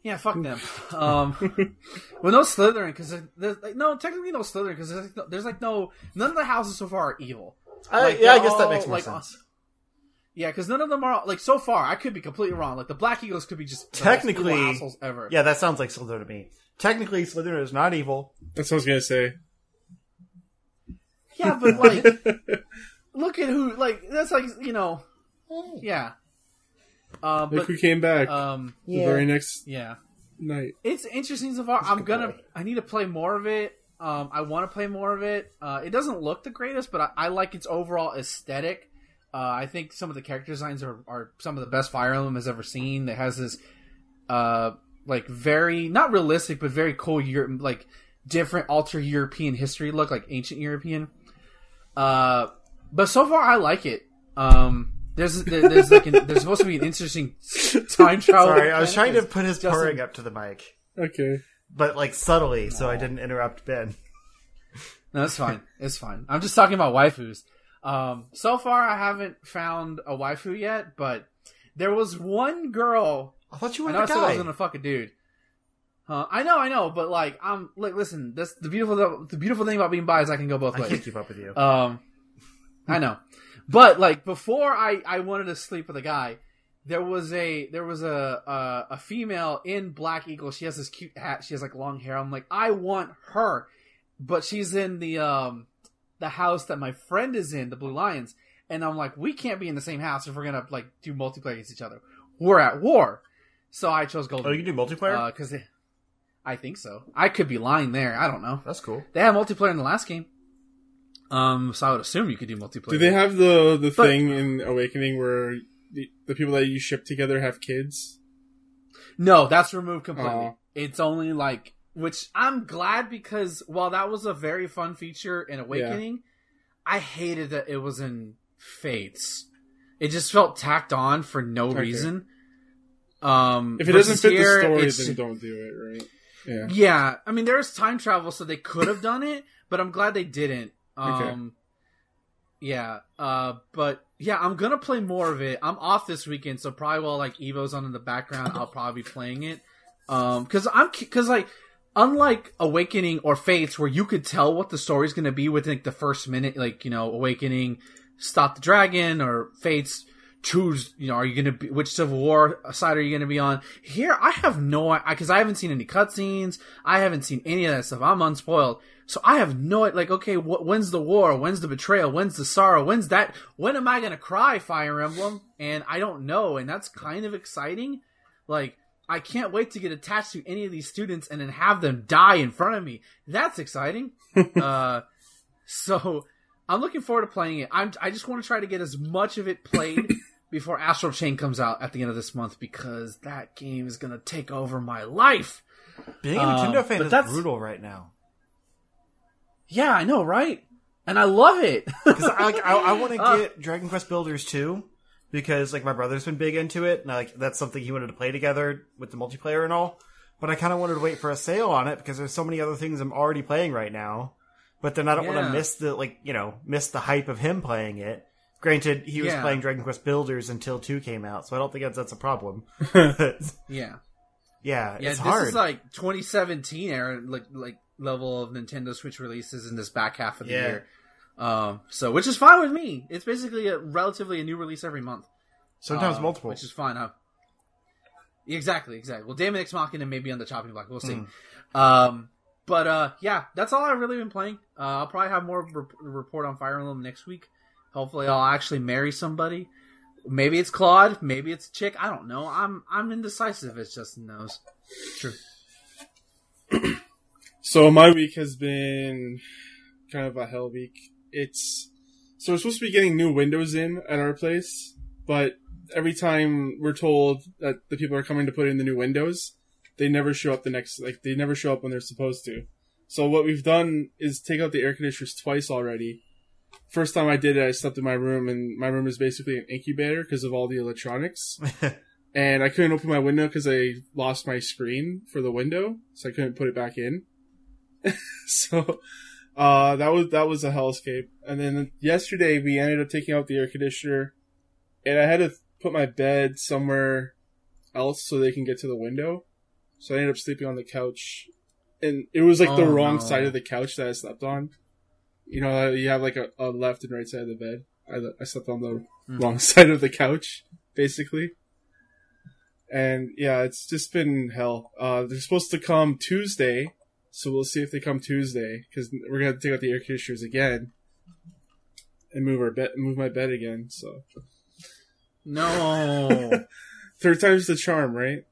S1: yeah, fuck them. Um, well, no Slytherin because like no technically no Slytherin because there's, like, no- there's like no none of the houses so far are evil.
S3: I,
S1: Like,
S3: yeah, I
S1: they're
S3: guess that makes more
S1: like,
S3: sense.
S1: Yeah, because none of them are like so far. I could be completely wrong. Like the Black Eagles could be just
S3: Technically-
S1: evil assholes ever.
S3: Yeah, that sounds like Slytherin to me. Technically, Slytherin is not evil.
S2: That's what I was gonna say.
S1: yeah, but like, look at who like that's like you know, yeah. Uh,
S2: Look
S1: but
S2: who came back
S1: um,
S2: the very next
S1: yeah,
S2: night.
S1: it's interesting so far. I'm gonna.
S3: boy.
S1: I need to play more of it. Um, I want to play more of it. Uh, it doesn't look the greatest, but I, I like its overall aesthetic. Uh, I think some of the character designs are, are some of the best Fire Emblem has ever seen. It has this, uh, like very not realistic, but very cool, Euro- like different alter European history look, like ancient European. Uh, but so far I like it. Um, there's there, there's like an, there's supposed to be an interesting time travel.
S3: Sorry, I was trying to put his
S1: Justin-
S3: purring up to the mic,
S2: Okay.
S3: but like subtly, so I didn't interrupt Ben.
S1: No, it's fine. It's fine. I'm just talking about waifus. Um, so far, I haven't found a waifu yet, but there was one girl.
S3: I thought you
S1: I
S3: were
S1: know I
S3: the
S1: I was
S3: guy.
S1: gonna fuck a dude. Huh? I know, I know, but like, I'm like, listen. This the beautiful the beautiful thing about being bi is I can go both
S3: I can't
S1: ways.
S3: keep up with you.
S1: Um, I know, but like before I I wanted to sleep with a guy. There was a there was a, a a female in Black Eagle. She has this cute hat. She has like long hair. I'm like, I want her, but she's in the um the house that my friend is in, the Blue Lions. And I'm like, we can't be in the same house if we're gonna like do multiplayer against each other. we're at war. So I chose Golden
S3: Oh, you can do multiplayer.
S1: because I think so. I could be lying there. I don't know.
S3: That's cool.
S1: They had multiplayer in the last game. Um, so I would assume you could do multiplayer.
S2: Do they have the the
S1: But-
S2: thing in Awakening where the, the people that you ship together have kids?
S1: No, that's removed completely.
S2: Aw.
S1: It's only like, which I'm glad because while that was a very fun feature in Awakening, I hated that it was in Fates. It just felt tacked on for no
S2: Okay.
S1: reason. Um,
S2: If it doesn't fit
S1: here,
S2: the story, then don't do it. Right? Yeah.
S1: Yeah, I mean, there's time travel, so they could have done it, but I'm glad they didn't.
S2: Okay.
S1: Um, yeah, uh, but yeah, I'm gonna play more of it. I'm off this weekend, so probably while like Evo's on in the background, I'll probably be playing it. Um, because I'm because like unlike Awakening or Fates, where you could tell what the story's gonna be within like, the first minute, like you know, Awakening, stop the dragon, or Fates. Choose, you know, are you going to be, which Civil War side are you going to be on? Here, I have no, because I haven't seen any cutscenes. I haven't seen any of that stuff. I'm unspoiled. So I have no, like, okay, wh- when's the war? When's the betrayal? When's the sorrow? When's that? When am I going to cry, Fire Emblem? And I don't know. And that's kind of exciting. Like, I can't wait to get attached to any of these students and then have them die in front of me. That's exciting. uh, so I'm looking forward to playing it. I'm, I just want to try to get as much of it played before Astral Chain comes out at the end of this month because that game is going to take over my life.
S3: Being a
S1: Um,
S3: Nintendo fan
S1: but
S3: is
S1: that's-
S3: brutal right now.
S1: Yeah, I know, right? And I love it.
S3: Because I, like, I, I want to get Dragon Quest Builders 2 because like my brother's been big into it, and like that's something he wanted to play together with the multiplayer and all. But I kind of wanted to wait for a sale on it because there's so many other things I'm already playing right now. But then I don't want to miss the like you know miss the hype of him playing it. Granted, he was
S1: Yeah.
S3: playing Dragon Quest Builders until two came out, so I don't think that's, that's a problem.
S1: yeah.
S3: yeah,
S1: Yeah,
S3: it's
S1: this
S3: hard.
S1: is like 2017 era, like like level of Nintendo Switch releases in this back half of the
S3: Yeah.
S1: year. Um, so which is fine with me. It's basically a relatively a new release every month.
S3: Sometimes
S1: Um,
S3: multiple.
S1: which is fine. Huh? Exactly, exactly. Well, Daemon X Machina may be on the chopping block. We'll see. Um, but uh, yeah, that's all I've really been playing. Uh, I'll probably have more rep- report on Fire Emblem next week. Hopefully, I'll actually marry somebody. Maybe it's Claude. Maybe it's a chick. I don't know. I'm I'm indecisive. It's Justin knows. True.
S2: So my week has been kind of a hell week. It's so we're supposed to be getting new windows in at our place, but every time we're told that the people are coming to put in the new windows, they never show up the next like they never show up when they're supposed to. So what we've done is take out the air conditioners twice already. First time I did it, I slept in my room, and my room is basically an incubator because of all the electronics. and I couldn't open my window because I lost my screen for the window, so I couldn't put it back in. so uh, that was that was a hellscape. And then yesterday we ended up taking out the air conditioner, and I had to put my bed somewhere else so they can get to the window. So I ended up sleeping on the couch, and it was like the
S1: Oh,
S2: wrong
S1: no.
S2: side of the couch that I slept on. You know, you have like a, a left and right side of the bed. I, I slept on the
S1: Mhm.
S2: wrong side of the couch, basically. And yeah, it's just been hell. Uh, they're supposed to come Tuesday, so we'll see if they come Tuesday because we're gonna have to take out the air conditioners again and move our bed, move my bed again. So
S1: No.
S2: third time's the charm, right?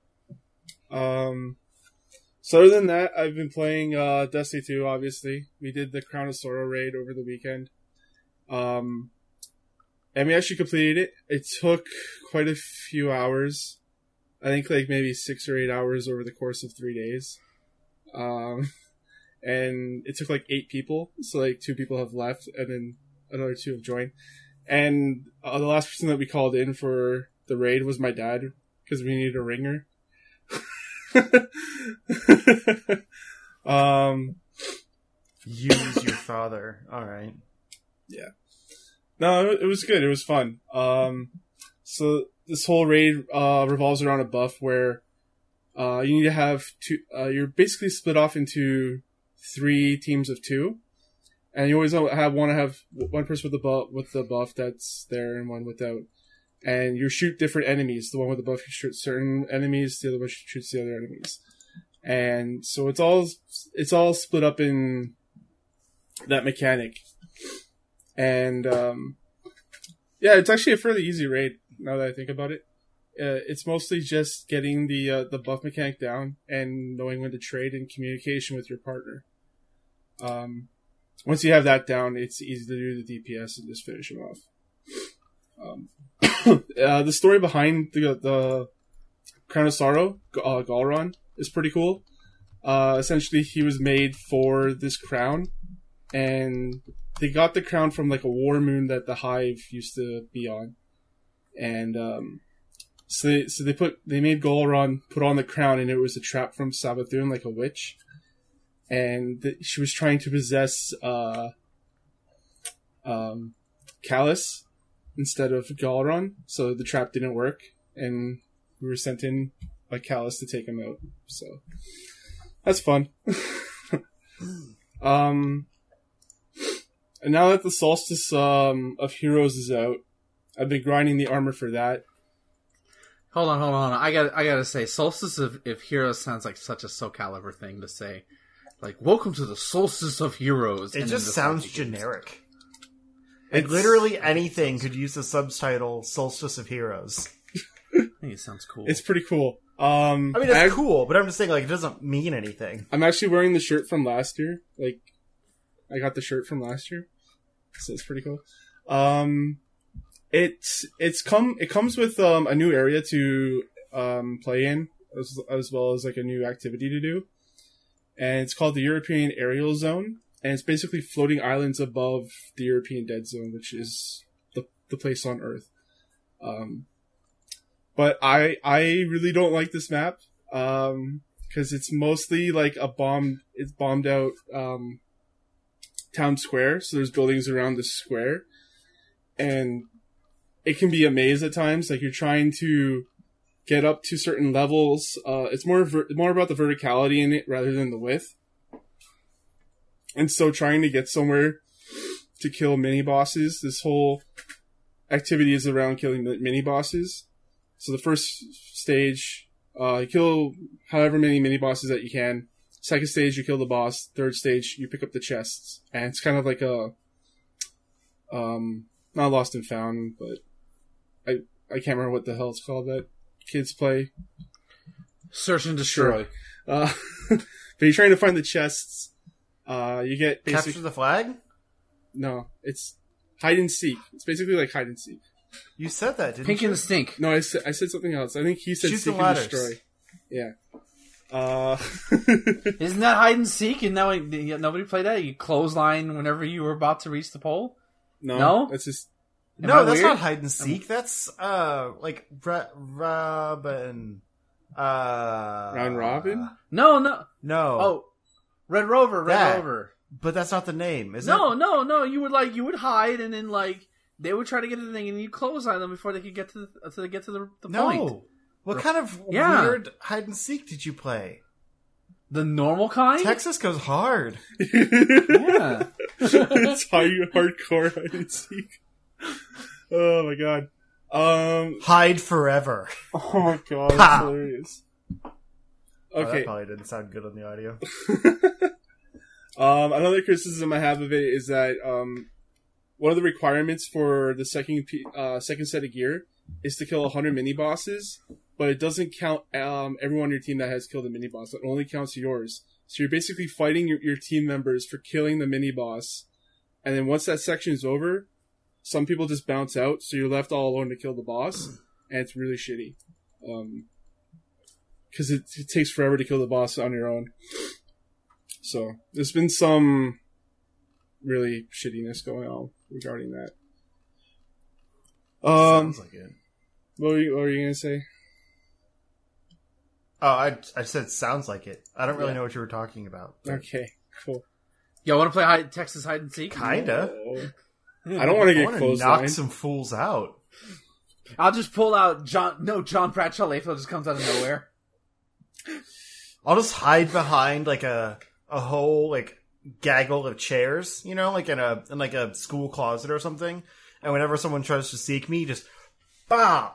S2: Um. So other than that, I've been playing uh, Destiny 2. Obviously, we did the Crown of Sorrow raid over the weekend. Um, and we actually completed it. It took quite a few hours. I think like maybe six or eight hours over the course of three days. Um, and it took like eight people. So like two people have left, and then another two have joined. And uh, the last person that we called in for the raid was my dad because we needed a ringer. um,
S3: Use your father. All right. Yeah.
S2: No, it, it was good. It was fun. Um, so this whole raid uh, revolves around a buff where uh, you need to have two. Uh, you're basically split off into three teams of two, and you always have want to have one person with the buff with the buff that's there and one without. And you shoot different enemies. The one with the buff shoots certain enemies. The other one shoots the other enemies. And so it's all it's all split up in that mechanic. And um, yeah, it's actually a fairly easy raid now that I think about it. Uh, it's mostly just getting the uh, the buff mechanic down and knowing when to trade and communication with your partner. Um, once you have that down, it's easy to do the DPS and just finish him off. Um, uh, the story behind the the Crown of Sorrow, uh, Gahlran, is pretty cool. Uh, essentially, he was made for this crown, and they got the crown from like a war moon that the Hive used to be on, and um, so they so they put they made Gahlran put on the crown, and it was a trap from Savathun, like a witch, and she was trying to possess uh, um, Calus instead of Gahlran, so the trap didn't work, and we were sent in by Calus to take him out. So that's fun. um, and now that the Solstice um, of Heroes is out, I've been grinding the armor for that.
S1: Hold on, hold on, hold on. I got, I gotta say, Solstice of if Heroes sounds like such a Soul Calibur thing to say. Like, welcome to the Solstice of Heroes.
S3: It just sounds generic. Like literally anything could use the subtitle "Solstice of Heroes."
S1: I think it sounds cool.
S2: It's pretty cool. Um,
S3: I mean, it's
S2: I-
S3: cool, but I'm just saying, like, it doesn't mean anything.
S2: I'm actually wearing the shirt from last year. Like, I got the shirt from last year, so it's pretty cool. Um, it's it's come it comes with um a new area to um play in as as well as like a new activity to do, and it's called the European Aerial Zone, and it's basically floating islands above the European Dead Zone, which is the the place on Earth. Um, but I I really don't like this map. Um, because it's mostly like a bomb. It's bombed out um, town square, so there's buildings around the square, and it can be a maze at times. Like you're trying to get up to certain levels. Uh, it's more ver- more about the verticality in it rather than the width. And so, trying to get somewhere to kill mini bosses. This whole activity is around killing mini bosses. So the first stage uh, you kill however many mini bosses that you can. Second stage, you kill the boss. Third stage, you pick up the chests, and it's kind of like a, um, not lost and found, but I I can't remember what the hell it's called that kids play.
S1: Search and destroy.
S2: Uh, but you're trying to find the chests. Uh, you get
S3: Capture the flag.
S2: no, it's hide and seek. It's basically like hide and seek.
S3: You said that, didn't
S1: Pink
S3: you?
S1: in the stink.
S2: No, I said, I said something else. I think he said
S3: Shoot
S2: seek
S3: the
S2: and
S3: ladders.
S2: destroy. Yeah. Uh,
S1: Isn't that hide and seek? And now nobody played that. You clothesline whenever you were about to reach the pole.
S2: no,
S1: No?
S2: that's just
S1: Am
S3: no,
S1: I
S3: that's
S1: weird?
S3: not hide and seek. That's uh, like Ra- Robin. Uh,
S2: Round Robin?
S1: No, no.
S3: No.
S1: Oh, Red Rover, Red
S3: That.
S1: Rover.
S3: but that's not the name, is
S1: No,
S3: it?
S1: no, no. No. You would like you would hide, and then like they would try to get to the thing, and you close on them before they could get to the, until they get to the, the
S3: No.
S1: point.
S3: What kind of
S1: Yeah.
S3: weird hide and seek did you play?
S1: The normal kind.
S3: Texas goes hard.
S1: Yeah.
S2: it's high, hardcore hide and seek. Oh my god. Um.
S3: Hide forever.
S2: Oh my god, that's
S3: Ha!
S2: hilarious.
S3: Oh, that
S2: Okay.
S3: probably didn't sound good on the audio.
S2: um. Another criticism I have of it is that um, one of the requirements for the second uh second set of gear is to kill hundred mini bosses, but it doesn't count um everyone on your team that has killed a mini boss. It only counts yours. So you're basically fighting your, your team members for killing the mini boss, and then once that section is over, some people just bounce out, so you're left all alone to kill the boss, and it's really shitty. Um, because it, it takes forever to kill the boss on your own. So there's been some really shittiness going on regarding that. Um,
S3: Sounds like it.
S2: what were you, what were you gonna say?
S3: Oh, I I said sounds like it. I don't really
S2: Yeah.
S3: know what you were talking about.
S2: Okay, cool.
S1: Y'all want to play hide, Texas hide and seek?
S3: Kinda.
S2: Oh. I don't want to get close
S3: knock
S2: line.
S3: some fools out.
S1: I'll just pull out John. No, John Bradshaw Layfield just comes out of nowhere.
S3: I'll just hide behind like a a whole like gaggle of chairs, you know, like in a in like a school closet or something. And whenever someone tries to seek me, just bah.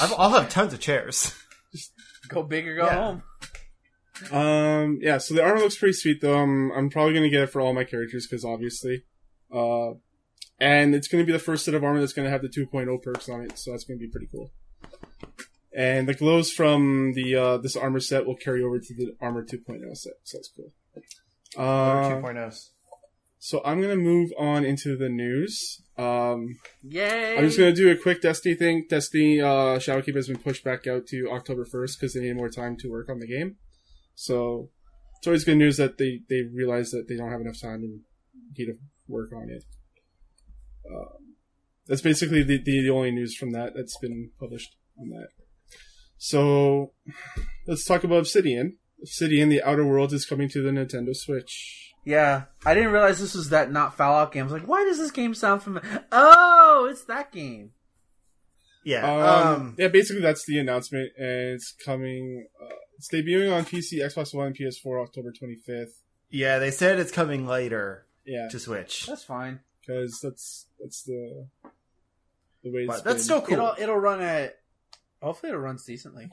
S3: I've, I'll have tons of chairs.
S1: Just Go big or go
S3: Yeah.
S1: home.
S2: Um, yeah. So the armor looks pretty sweet, though. I'm I'm probably gonna get it for all my characters because obviously, uh, and it's gonna be the first set of armor that's gonna have the 2.0 perks on it, so that's gonna be pretty cool. And the glows from the uh, this armor set will carry over to the armor 2.0 set, so that's cool. Uh,
S3: 2.0s.
S2: so I'm gonna move on into the news. Um,
S1: Yay!
S2: I'm just gonna do a quick Destiny thing. Destiny uh, Shadowkeep has been pushed back out to October 1st because they need more time to work on the game. So it's always good news that they they realize that they don't have enough time and need to work on it. Uh, that's basically the, the the only news from that that's been published on that. So let's talk about Obsidian. Obsidian: The Outer Worlds is coming to the Nintendo Switch.
S1: Yeah, I didn't realize this was that not Fallout game. I was like, why does this game sound familiar? Oh, it's that game.
S3: Yeah.
S2: Um,
S3: Um,
S2: yeah, basically that's the announcement, and it's coming. Uh, it's debuting on PC, Xbox One, PS4, October 25th.
S3: yeah, they said it's coming later
S2: Yeah,
S3: to Switch.
S1: That's fine.
S2: because that's that's the the way.
S3: That's
S2: been.
S3: still cool.
S1: It'll it'll run at. Hopefully, it runs decently.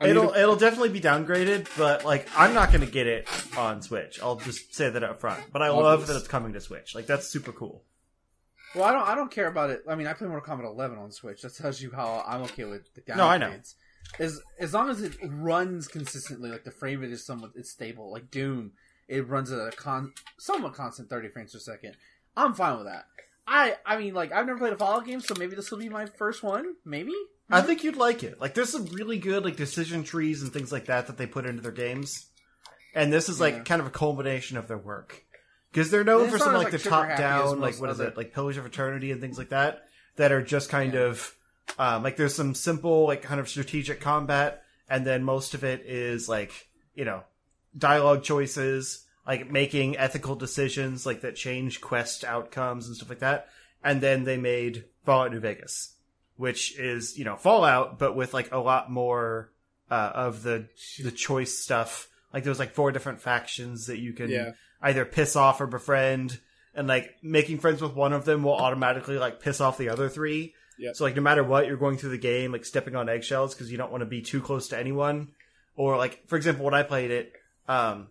S2: I
S3: It'll
S2: to-
S3: it'll definitely be downgraded, but like I'm not going to get it on Switch. I'll just say that up front. But I love that it's coming to Switch. Like that's super cool.
S1: Well, I don't. I don't care about it. I mean, I play Mortal Kombat 11 on Switch. That tells you how I'm okay with the downgrades.
S3: No, I know.
S1: As as long as it runs consistently, like the frame rate is somewhat it's stable. Like Doom, it runs at a con somewhat constant 30 frames per second. I'm fine with that. I I mean, like I've never played a Fallout game, so maybe this will be my first one. Maybe.
S3: I think you'd like it. Like there's some really good like decision trees and things like that that they put into their games, and this is like
S1: Yeah.
S3: kind of a culmination of their work because they're known for some
S1: not
S3: like the top
S1: trigger happy as
S3: down like what is
S1: other-
S3: it like Pillars of Eternity and things like that that are just kind of um, like there's some simple like kind of strategic combat, and then most of it is like you know dialogue choices like making ethical decisions like that change quest outcomes and stuff like that. And then they made Fallout New Vegas, which is you know Fallout, but with like a lot more uh, of the the choice stuff. Like there was like four different factions that you can
S2: Yeah.
S3: either piss off or befriend, and like making friends with one of them will automatically like piss off the other three.
S2: Yep.
S3: So like no matter what, you're going through the game like stepping on eggshells because you don't want to be too close to anyone. Or like for example, when I played it, um,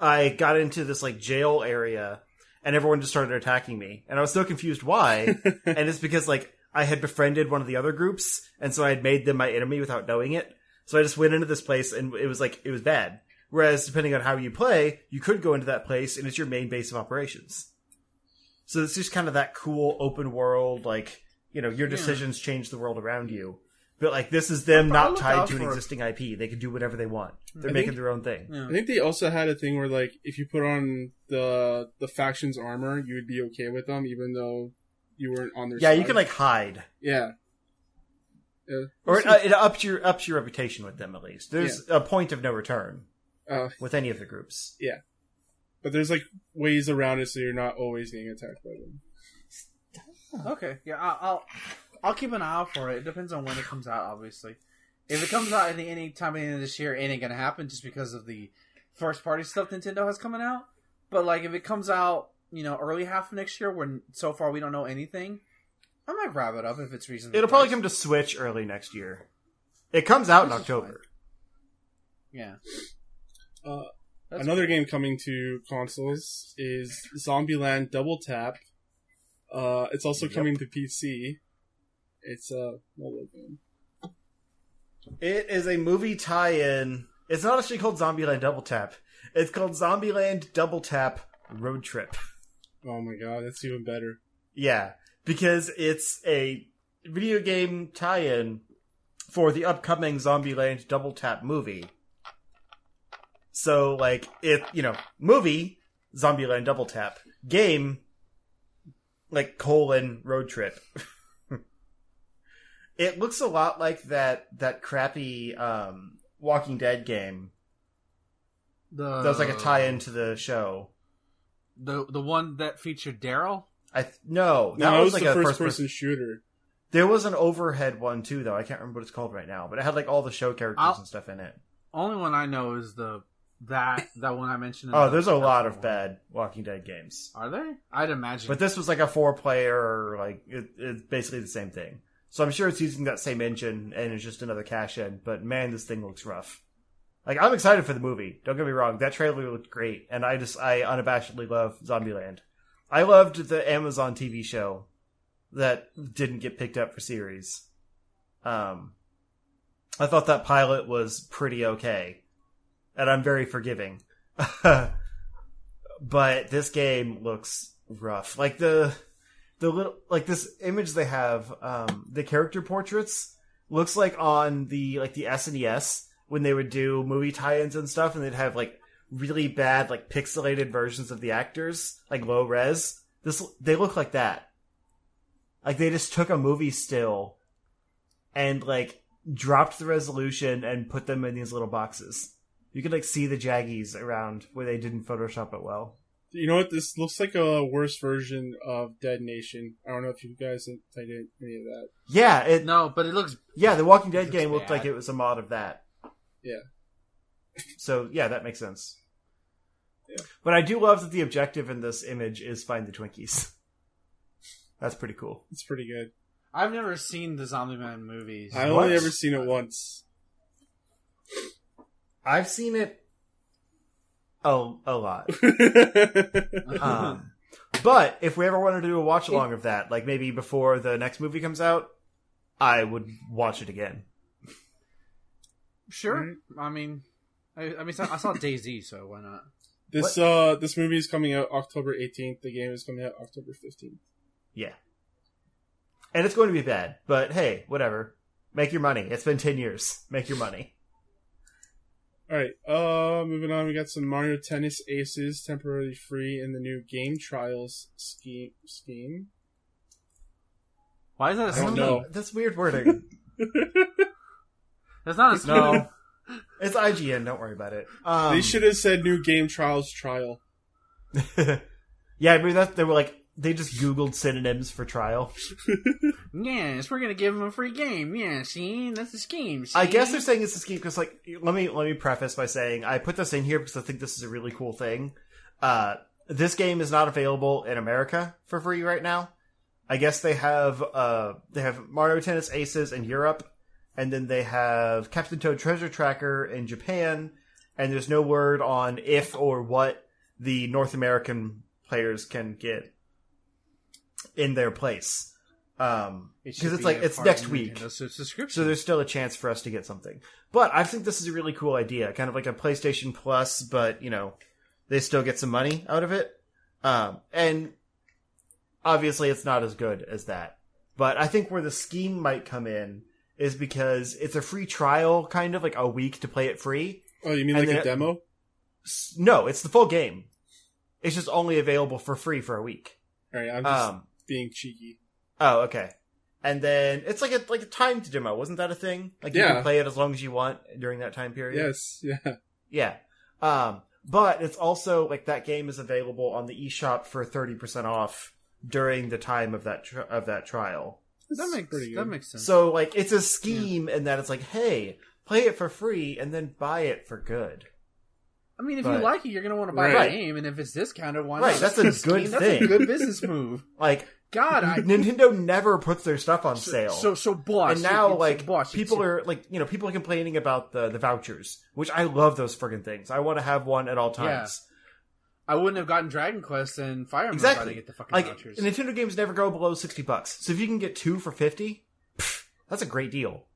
S3: I got into this like jail area and everyone just started attacking me. And I was so confused why. and it's because like I had befriended one of the other groups and so I had made them my enemy without knowing it. So I just went into this place and it was like it was bad. Whereas depending on how you play, you could go into that place and it's your main base of operations. So it's just kind of that cool open world, like, you know, your
S1: Yeah.
S3: decisions change the world around you. But like this is them not tied to an existing IP. They can do whatever they want. They're
S2: I
S3: making
S2: think-
S3: their own thing.
S1: Yeah.
S2: I think they also had a thing where like if you put on the the faction's armor, you would be okay with them, even though you weren't on their.
S3: Yeah, you
S2: side.
S3: can like hide.
S2: yeah. Yeah.
S3: Or it, uh, it ups your ups your reputation with them at least. There's a point of no return
S2: Uh,
S3: with any of the groups. Yeah.
S2: But there's like ways around it so you're not always getting attacked by them.
S1: Okay, yeah, I'll, I'll I'll keep an eye out for it. It depends on when it comes out, obviously. If it comes out any any time at the end of this year, it ain't gonna happen just because of the first party stuff Nintendo has coming out. But like, if it comes out, you know, early half of next year, when so far we don't know anything, I might wrap it up if it's reasonable.
S3: It'll probably come to Switch early next year. It comes out in October.
S1: Yeah.
S2: Uh,
S1: That's
S2: Another game coming to consoles is Zombieland Double Tap. Uh, it's also
S3: Yep.
S2: coming to PC. It's a mobile game.
S3: It is a movie tie-in. It's not actually called Zombieland Double Tap. It's called Zombieland Double Tap Road Trip.
S2: Oh my god, that's even better.
S3: Yeah, because it's a video game tie-in for the upcoming Zombieland Double Tap movie. So, like, if, you know, movie, Zombieland Double Tap, game, like, colon, road trip. it looks a lot like that, that crappy, um, Walking Dead game.
S1: the
S3: That was like a tie-in to the show.
S1: the the one that featured Daryl.
S3: I, th- no, that
S2: No, it
S3: was,
S2: was
S3: like
S2: the
S3: a
S2: first
S3: first
S2: person shooter.
S3: There was an overhead one too, though. I can't remember what it's called right now, but it had like all the show characters
S1: I'll-
S3: and stuff in it.
S1: Only one I know is the that that one I mentioned.
S3: Oh,
S1: the-
S3: there's a lot of
S1: one.
S3: bad Walking Dead games,
S1: Are there? I'd imagine.
S3: but this was like a four-player, like it, it's basically the same thing. So I'm sure it's using that same engine and it's just another cash in. But man, this thing looks rough. Like I'm excited for the movie. Don't get me wrong, that trailer looked great, and I just I unabashedly love Zombieland. I loved the Amazon TV show that didn't get picked up for series. Um, I thought that pilot was pretty okay, and I'm very forgiving. but this game looks rough. Like the the little like this image they have, um, the character portraits looks like on the like the SNES when they would do movie tie-ins and stuff, and they'd have like really bad like pixelated versions of the actors, like low res. This they look like that. Like they just took a movie still and like dropped the resolution and put them in these little boxes. You could like see the jaggies around where they didn't Photoshop it well.
S2: You know what? This looks like a worse version of Dead Nation. I don't know if you guys have played any of that.
S3: Yeah, it
S1: No, but it looks
S3: yeah, the Walking Dead
S1: Looks
S3: game looked
S1: bad.
S3: like it was a mod of that.
S2: Yeah.
S3: So yeah, that makes sense.
S2: Yeah.
S3: But I do love that the objective in this image is find the Twinkies. That's pretty cool.
S2: It's pretty good.
S1: I've never seen the Zombie Man movies.
S2: I
S3: What?
S2: only ever seen it once.
S3: I've seen it a, a lot. Um, but if we ever wanted to do a watch along of that, like maybe before the next movie comes out, I would watch it again.
S1: Sure. I mean, I, I mean, I saw Daisy, so why not?
S2: this uh this movie is coming out October 18th. The game is coming out October 15th.
S3: Yeah. And it's going to be bad, but hey, whatever. Make your money. It's been 10 years. Make your money.
S2: All right. Uh, moving on. We got some Mario Tennis Aces temporarily free in the new game trials scheme. Scheme.
S1: Why is that a
S2: I don't
S1: scheme?
S2: know.
S3: That's weird wording.
S1: That's not a scheme.
S3: no. It's IGN. Don't worry about it. Um,
S2: they should have said new game trials trial.
S3: yeah, I mean, that, they were like, they just Googled synonyms for trial.
S1: Yes, we're gonna give him a free game. Yeah, see, that's a scheme. See?
S3: I guess they're saying it's a scheme because, like, let me let me preface by saying I put this in here because I think this is a really cool thing. Uh, this game is not available in America for free right now. I guess they have uh they have Mario Tennis Aces in Europe, and then they have Captain Toad Treasure Tracker in Japan, and there's no word on if or what the North American players can get in their place. Um,
S1: It
S3: because it's
S1: be
S3: like it's next week. So there's still a chance for us to get something. But I think this is a really cool idea, kind of like a PlayStation Plus, but you know, they still get some money out of it. Um, and obviously, it's not as good as that. But I think where the scheme might come in is because it's a free trial, kind of like a week to play it free.
S2: Oh, you mean
S3: And
S2: like a
S3: it-
S2: demo?
S3: No, it's the full game. It's just only available for free for a week.
S2: All right, I'm just
S3: Um,
S2: being cheeky.
S3: oh, okay. And then it's like a like a timed demo, wasn't that a thing? Like you
S2: Yeah.
S3: can play it as long as you want during that time period.
S2: Yes, yeah.
S3: Yeah. Um, but it's also like that game is available on the eShop for 30% off during the time of that tri- of that trial.
S1: that makes
S2: pretty
S1: that makes sense.
S3: So like it's a scheme in that it's like, hey, play it for free and then buy it for good.
S1: I mean, if
S3: but-
S1: you like it, you're gonna want to buy
S2: Right.
S1: the game, and if it's discounted, why
S3: Right, that's a good
S1: scheme. That's
S3: thing.
S1: a good business move.
S3: Like
S1: God, I
S3: Nintendo never puts their stuff on sale.
S1: so so boss.
S3: and now
S1: it's-
S3: like
S1: boss,
S3: people
S1: it's-
S3: are like you know people are complaining about the the vouchers which i love those friggin' things. I want to have one at all times.
S1: I wouldn't have gotten Dragon Quest and Fire Emblem if I
S3: exactly.
S1: didn't get the fucking
S3: like
S1: vouchers.
S3: nintendo games never go below 60 bucks. So if you can get two for 50 pff, that's a great deal.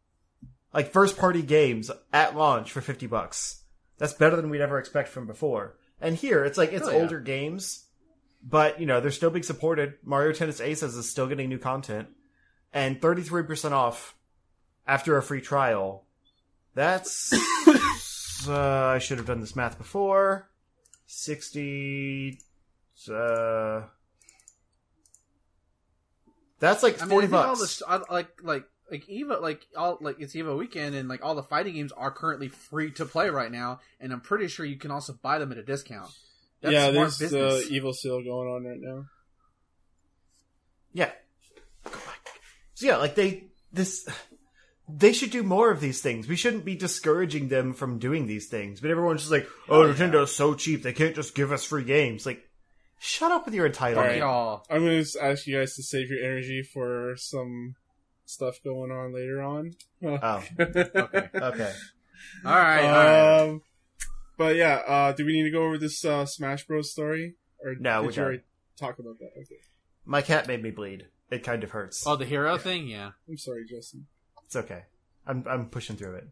S3: Like first party games at launch for 50 bucks. That's better than we'd ever expect from before. And here it's like it's
S1: Oh, yeah.
S3: older games but you know they're still being supported. Mario tennis aces is still getting new content. And 33% off after a free trial. That's uh, i should have done this math before. 60 uh that's like
S1: I
S3: 40
S1: mean, all
S3: bucks.
S1: the like like like Evo like all like it's Evo weekend and like all the fighting games are currently free to play right now, and I'm pretty sure you can also buy them at a discount. That's
S2: yeah,
S1: smart
S2: there's uh,
S1: business.
S2: the evil seal going on right now.
S3: Yeah. So yeah, like they this they should do more of these things. We shouldn't be discouraging them from doing these things. But everyone's just like, "Oh,
S1: Oh, yeah.
S3: Nintendo's so cheap. They can't just give us free games." Like, shut up with your entitlement.
S2: Alright.
S1: Y'all.
S2: I'm going to ask you guys to save your energy for some stuff going on later on.
S3: Oh,
S1: Okay.
S3: okay.
S1: All right. all right.
S2: Um, but yeah, uh, do we need to go over this uh, Smash Bros. story? Or
S3: No,
S2: did
S3: we're
S2: you already talk about that? Okay.
S3: My cat made me bleed. It kind of hurts.
S1: Oh, the hero thing, yeah.
S2: I'm sorry, Justin.
S3: It's okay. I'm I'm pushing through it.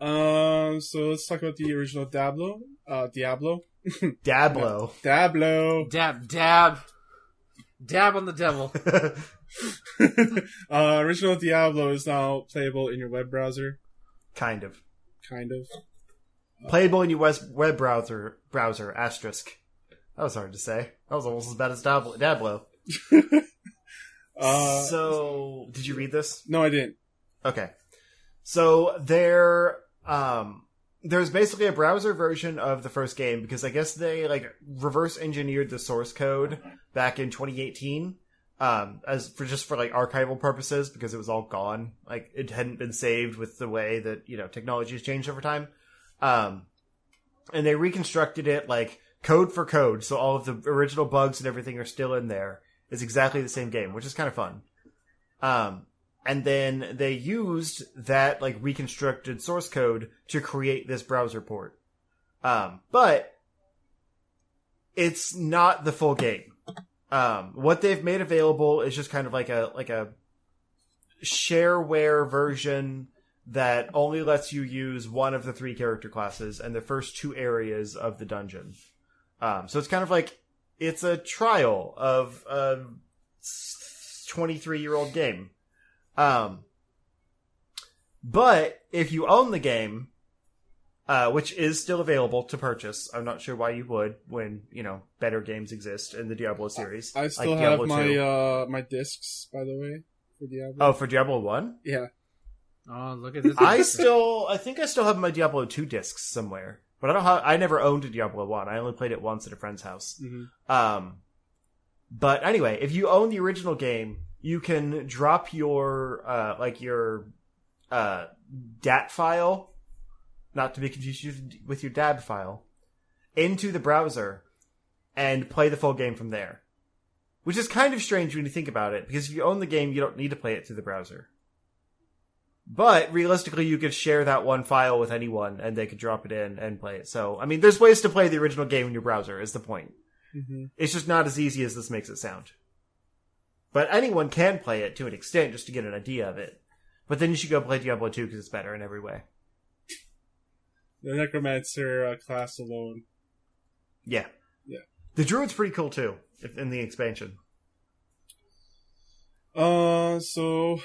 S2: Um, so let's talk about the original Diablo. Uh, Diablo.
S3: Diablo.
S2: Diablo.
S1: Dab, dab, dab on the devil.
S2: uh, original Diablo is now playable in your web browser.
S3: kind of.
S2: Kind of.
S3: Playable in your web browser. Browser asterisk. That was hard to say. That was almost as bad as Diablo. Diablo.
S2: Uh,
S3: so, did you read this?
S2: no, I didn't.
S3: Okay. So there um there's basically a browser version of the first game because I guess they like reverse engineered the source code back in 2018 um as for just for like archival purposes because it was all gone. Like it hadn't been saved with the way that, you know, technology has changed over time. Um and they reconstructed it like code for code so all of the original bugs and everything are still in there. It's exactly the same game, which is kind of fun. Um and then they used that like reconstructed source code to create this browser port. Um, but it's not the full game. Um, what they've made available is just kind of like a like a shareware version that only lets you use one of the three character classes and the first two areas of the dungeon. Um, so it's kind of like it's a trial of a 23 year old game. Um, but if you own the game, uh, which is still available to purchase, I'm not sure why you would when you know better games exist in the Diablo series.
S2: I still
S3: like
S2: have
S3: Diablo
S2: my
S3: 2.
S2: uh my discs, by the way, for Diablo.
S3: oh for Diablo One.
S2: yeah.
S1: Oh, look at this.
S3: I still, I think I still have my Diablo Two discs somewhere, but I don't have. I never owned a Diablo One. I only played it once at a friend's house.
S2: hmm
S3: Um, but anyway, if you own the original game, you can drop your uh, like your uh, DAT file, not to be confused with your DAB file, into the browser and play the full game from there. Which is kind of strange when you think about it, because if you own the game, you don't need to play it through the browser. But realistically, you could share that one file with anyone, and they could drop it in and play it. So, I mean, there's ways to play the original game in your browser. Is the point?
S2: hmm
S3: It's just not as easy as this makes it sound. But anyone can play it to an extent just to get an idea of it. But then you should go play Diablo 2 because it's better in every way.
S2: The Necromancer uh, class alone.
S3: Yeah.
S2: Yeah.
S3: The Druid's pretty cool too, if- in the expansion.
S2: Uh, so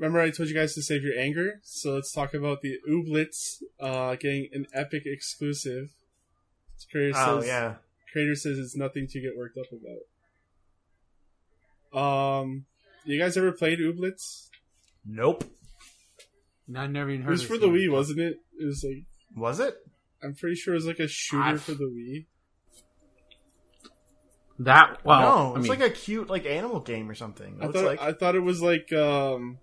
S2: remember I told you guys to save your anger. So let's talk about the Ooblets uh getting an epic exclusive. Creator
S3: Oh,
S2: says,
S3: yeah.
S2: Creator says it's nothing to get worked up about. Um, you guys ever played Ooblets?
S3: Nope.
S1: I never even heard.
S2: It
S1: was
S2: for the
S1: game.
S2: Wii, wasn't it? It was like
S3: Was it?
S2: I'm pretty sure it was like a shooter
S1: I've-
S2: for the Wii.
S1: That well,
S3: no,
S1: I
S3: it's
S1: mean,
S3: like a cute like animal game or something. It
S2: I thought
S3: like...
S2: I thought it was like um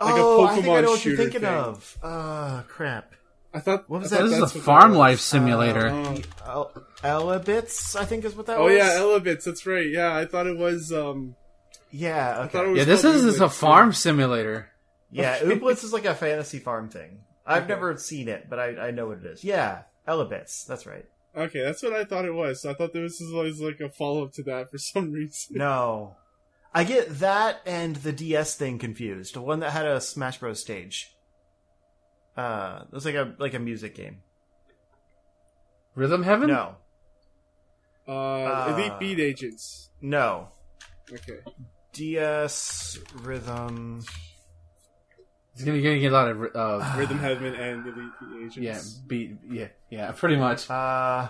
S2: like a
S3: oh, I think I know what you're thinking
S2: thing.
S3: of. Uh, crap.
S2: I thought
S3: What was that?
S1: this is a farm life simulator.
S2: Oh.
S3: El- Elebits, I think is what that
S2: Oh
S3: was.
S2: yeah, Elebits. That's right. Yeah, I thought it was. um
S3: yeah,
S2: I
S3: okay.
S2: thought it was
S1: yeah, this is, this is a
S2: Ooblets,
S1: farm simulator.
S3: Yeah,
S2: Okay.
S3: Ooblets is like a fantasy farm thing. I've
S2: Okay.
S3: never seen it, but I, I know what it is. Yeah, Elebits. That's right.
S2: Okay, that's what I thought it was. I thought this was always like a follow up to that for some reason.
S3: No, I get that and the DS thing confused. The one that had a Smash Bros. stage. Uh, it was like a like a music game.
S1: Rhythm Heaven.
S3: No,
S2: Uh,
S3: Uh.
S2: Elite Beat Agents.
S3: no.
S2: Okay.
S3: DS rhythm.
S1: It's gonna, gonna get a lot of uh,
S2: Rhythm Heaven and Elite Beat Agents.
S1: yeah, beat yeah, yeah, pretty much.
S3: Uh,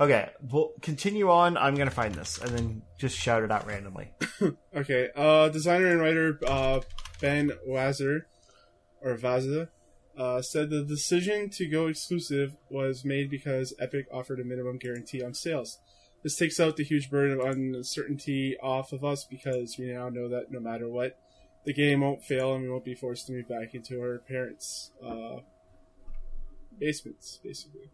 S3: okay. We'll continue on. I'm gonna find this and then just shout it out randomly.
S2: Okay. Uh, designer and writer uh, Ben Wazer or Vaza uh, said the decision to go exclusive was made because Epic offered a minimum guarantee on sales. This takes out the huge burden of uncertainty off of us because we now know that no matter what, the game won't fail and we won't be forced to move back into our parents' uh, basements, basically.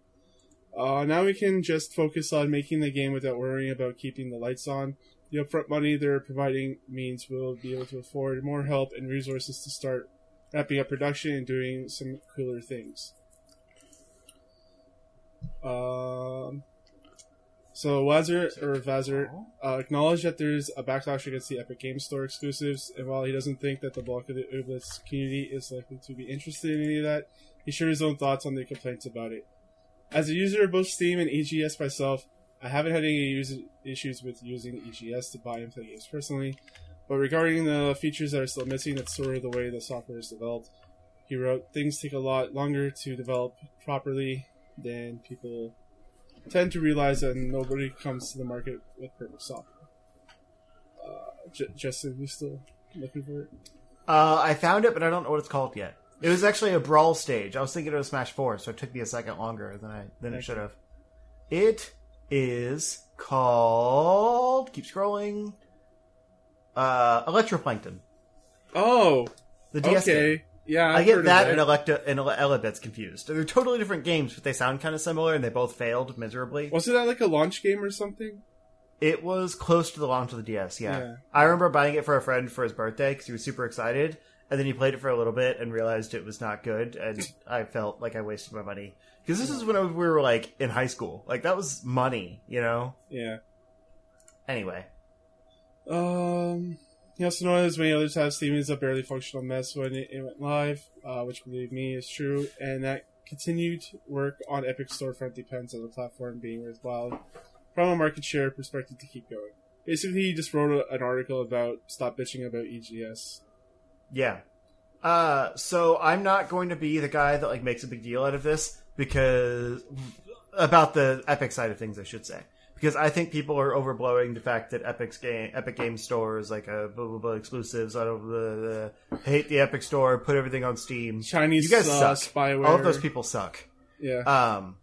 S2: Uh, now we can just focus on making the game without worrying about keeping the lights on. The upfront money they're providing means we'll be able to afford more help and resources to start wrapping up production and doing some cooler things. Um, So Wazir or Vazir uh, acknowledged that there's a backlash against the Epic Game Store exclusives, and while he doesn't think that the bulk of the Ooblets community is likely to be interested in any of that, he shared his own thoughts on the complaints about it. As a user of both Steam and EGS myself, I haven't had any issues with using EGS to buy and play games personally, but regarding the features that are still missing, that's sort of the way the software is developed. He wrote, things take a lot longer to develop properly than people tend to realize that nobody comes to the market with perfect software. Uh, J- Justin, you still looking for it?
S3: Uh, I found it, but I don't know what it's called yet. It was actually a brawl stage. I was thinking it was Smash Four, so it took me a second longer than I than it should have. It is called. Keep scrolling. Uh, Electroplankton,
S2: Oh,
S3: the DS game.
S2: okay. Yeah,
S3: I
S2: I've
S3: get
S2: heard of
S3: that and Electa and Ele- Elebits confused. They're totally different games, but they sound kind of similar, and they both failed miserably.
S2: Wasn't that like a launch game or something?
S3: It was close to the launch of the DS. Yeah,
S2: Yeah.
S3: I remember buying it for a friend for his birthday because he was super excited, and then he played it for a little bit and realized it was not good, and I felt like I wasted my money because this is when we were like in high school. Like that was money, you know.
S2: Yeah.
S3: Anyway,
S2: Um, he also as many others have Steam is a barely functional mess when it, it went live, uh, which believe me is true, and that continued work on Epic Storefront depends on the platform being worthwhile from a market share perspective to keep going. Basically, he just wrote a, an article about stop bitching about EGS.
S3: Yeah. Uh, so I'm not going to be the guy that like makes a big deal out of this because about the Epic side of things, I should say. Because I think people are overblowing the fact that Epic's game, Epic Game Store is like a blah blah blah exclusives. I don't the, hate the Epic Store. Put everything on Steam.
S2: Chinese
S3: You guys
S2: uh,
S3: suck.
S2: spyware.
S3: All of those people suck.
S2: Yeah.
S3: Um,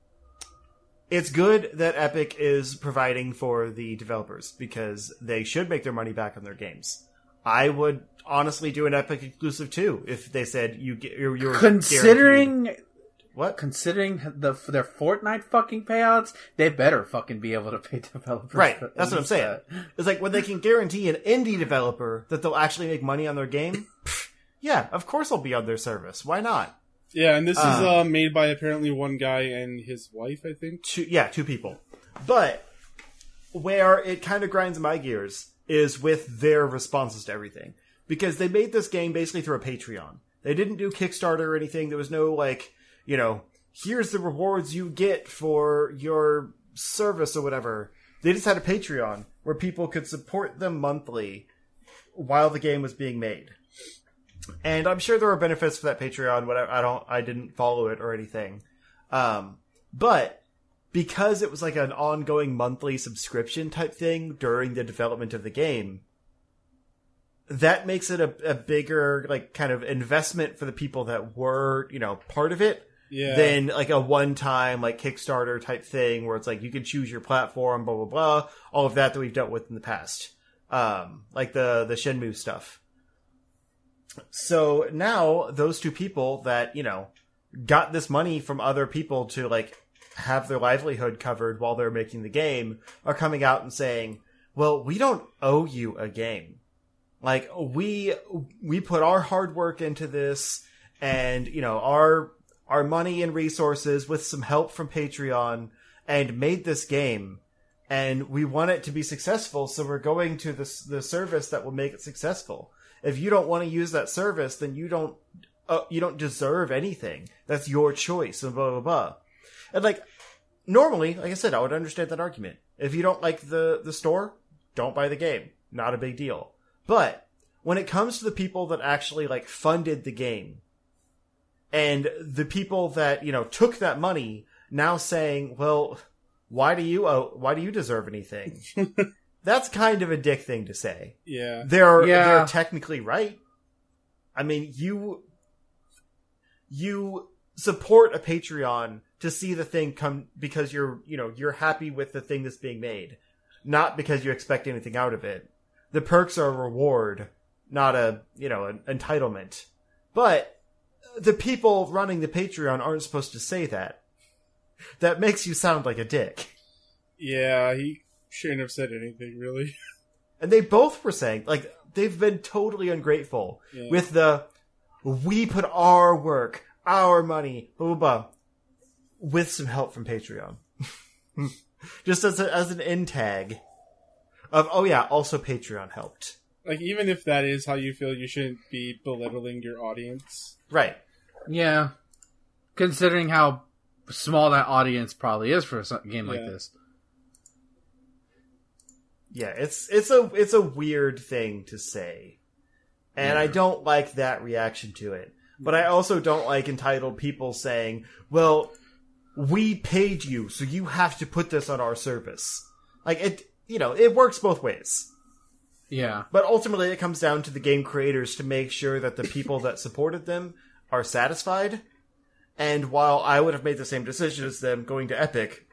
S3: it's good that Epic is providing for the developers because they should make their money back on their games. I would honestly do an Epic exclusive too if they said you get you're, you're guaranteed-
S1: Considering
S3: what
S1: considering the their Fortnite fucking payouts, they better fucking be able to pay developers.
S3: right. That's what I'm saying.
S1: least
S3: It's like when they can guarantee an indie developer that they'll actually make money on their game. yeah, of course I'll be on their service. Why not?
S2: yeah, and this is
S3: uh,
S2: uh, made by apparently one guy and his wife, I think.
S3: two yeah two people but where it kind of grinds my gears is with their responses to everything because they made this game basically through a patreon. They didn't do kickstarter or anything. There was no like you know here's the rewards you get for your service or whatever. They just had a patreon where people could support them monthly while the game was being made. And i'm sure there are benefits for that patreon whatever i don't i didn't follow it or anything. Um, but because it was like an ongoing monthly subscription type thing during the development of the game, that makes it a, a bigger like kind of investment for the people that were you know part of it
S2: Yeah.
S3: than like a one time like Kickstarter type thing where it's like you can choose your platform, blah blah blah, all of that that we've dealt with in the past, um, like the the Shenmue stuff. So now those two people that you know got this money from other people to like have their livelihood covered while they're making the game are coming out and saying, "Well, we don't owe you a game. Like we we put our hard work into this and, you know, our our money and resources with some help from Patreon and made this game and we want it to be successful, so we're going to the the service that will make it successful. If you don't want to use that service, then you don't uh, you don't deserve anything. That's your choice, and blah blah blah. And like normally, like I said, I would understand that argument. If you don't like the the store, don't buy the game. Not a big deal. But when it comes to the people that actually like funded the game, and the people that you know took that money now saying, "Well, why do you owe, why do you deserve anything?" That's kind of a dick thing to say.
S2: yeah.
S3: They're
S1: Yeah.
S3: they're technically right. I mean, you you support a Patreon to see the thing come because you're you know you're happy with the thing that's being made, not because you expect anything out of it. The perks are a reward, not a you know an entitlement. But the people running the Patreon aren't supposed to say that. That makes you sound like a dick.
S2: Yeah, he shouldn't have said anything, really.
S3: And they both were saying, like, they've been totally ungrateful
S2: Yeah.
S3: with the, we put our work, our money, blah, blah, blah, with some help from Patreon. just as a, as an end tag of oh yeah, also Patreon helped.
S2: Like even if that is how you feel, you shouldn't be belittling your audience.
S3: Right.
S1: Yeah. Considering how small that audience probably is for a game like
S2: Yeah.
S1: this.
S3: Yeah, it's it's a it's a weird thing to say. And I don't like that reaction to it. But I also don't like entitled people saying, "Well, we paid you, so you have to put this on our service." Like it, you know, it works both ways.
S1: Yeah.
S3: But ultimately, it comes down to the game creators to make sure that the people that supported them are satisfied. And while I would have made the same decision as them going to Epic,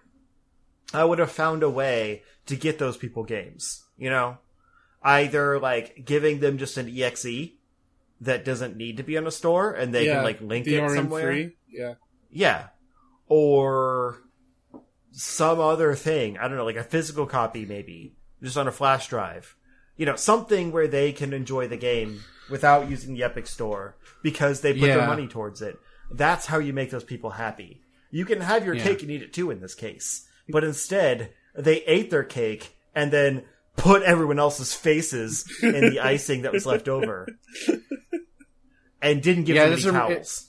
S3: I would have found a way to get those people games. You know? Either like giving them just an EXE that doesn't need to be on a store and they
S2: yeah,
S3: can like link it
S2: DRM
S3: somewhere.
S2: free. Yeah,
S3: Yeah. Or some other thing. I don't know, like a physical copy maybe, just on a flash drive. You know, something where they can enjoy the game without using the Epic Store because they put their money towards it. That's how you make those people happy. You can have your
S1: Yeah.
S3: cake and eat it too in this case. But instead, they ate their cake and then put everyone else's faces in the icing that was left over. And didn't give
S1: Yeah,
S3: them any towels.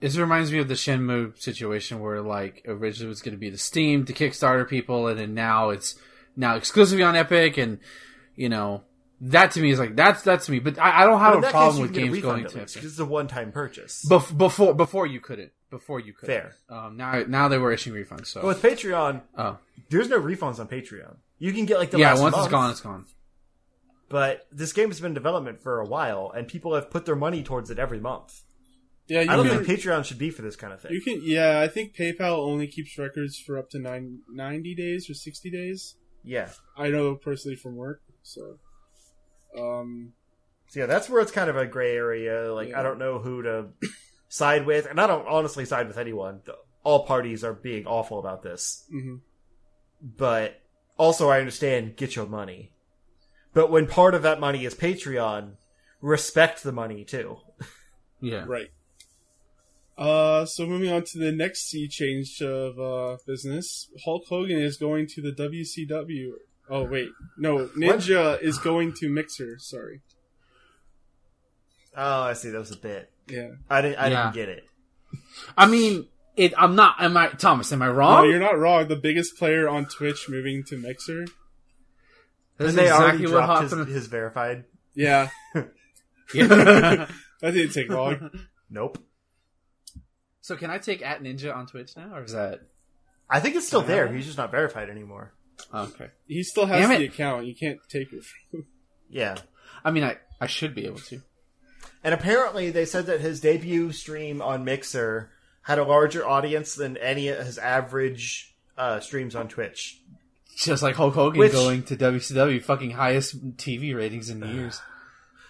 S1: This reminds me of the Shenmue situation where like originally it was going to be the Steam to Kickstarter people, and then now it's now exclusively on Epic, and you know that to me is like that's that's to me. But I, I don't have a problem with games going to Epic.
S3: 'cause it's a one-time purchase.
S1: Bef- before before you couldn't before you could
S3: Fair.
S1: Um, now now they were issuing refunds. So
S3: But with Patreon,
S1: oh
S3: there's no refunds on Patreon. You can get like the
S1: yeah,
S3: last
S1: once
S3: month,
S1: it's gone, it's gone.
S3: But this game has been in development for a while, and people have put their money towards it every month.
S2: Yeah. You
S3: I don't
S2: can,
S3: think Patreon should be for this kind of thing.
S2: you can. Yeah, I think PayPal only keeps records for up to nine, 90 days or sixty days.
S3: yeah.
S2: I know personally from work. So, um,
S3: So yeah, that's where it's kind of a gray area. Like
S2: Yeah.
S3: I don't know who to side with, and I don't honestly side with anyone. All parties are being awful about this.
S2: mhm.
S3: But also, I understand get your money. But when part of that money is Patreon, respect the money too.
S1: Yeah,
S2: right. Uh, so moving on to the next sea change of uh, business, Hulk Hogan is going to the WCW. Oh wait, no, Ninja is going to Mixer. Sorry.
S3: Oh, I see. That was a bit.
S2: Yeah.
S3: I didn't. I
S1: Yeah.
S3: didn't get it.
S1: I mean, it. I'm not. Am I Thomas? Am I wrong?
S2: No, you're not wrong. The biggest player on Twitch moving to Mixer.
S1: That's
S3: and they already
S1: exactly what
S3: dropped his,
S1: happened.
S3: his verified.
S2: Yeah,
S1: Yeah.
S2: that didn't take long.
S3: Nope.
S1: So can I take at Ninja on Twitch now, or is that
S3: I think it's still there. He's just not verified anymore.
S1: okay?
S2: He still has
S1: Damn
S2: the
S1: it.
S2: account. You can't take it. From
S3: Yeah.
S1: I mean, I I should be able to.
S3: And apparently, they said that his debut stream on Mixer had a larger audience than any of his average uh, streams on Twitch.
S1: Just like Hulk Hogan
S3: Which-
S1: going to WCW, fucking highest TV ratings in years.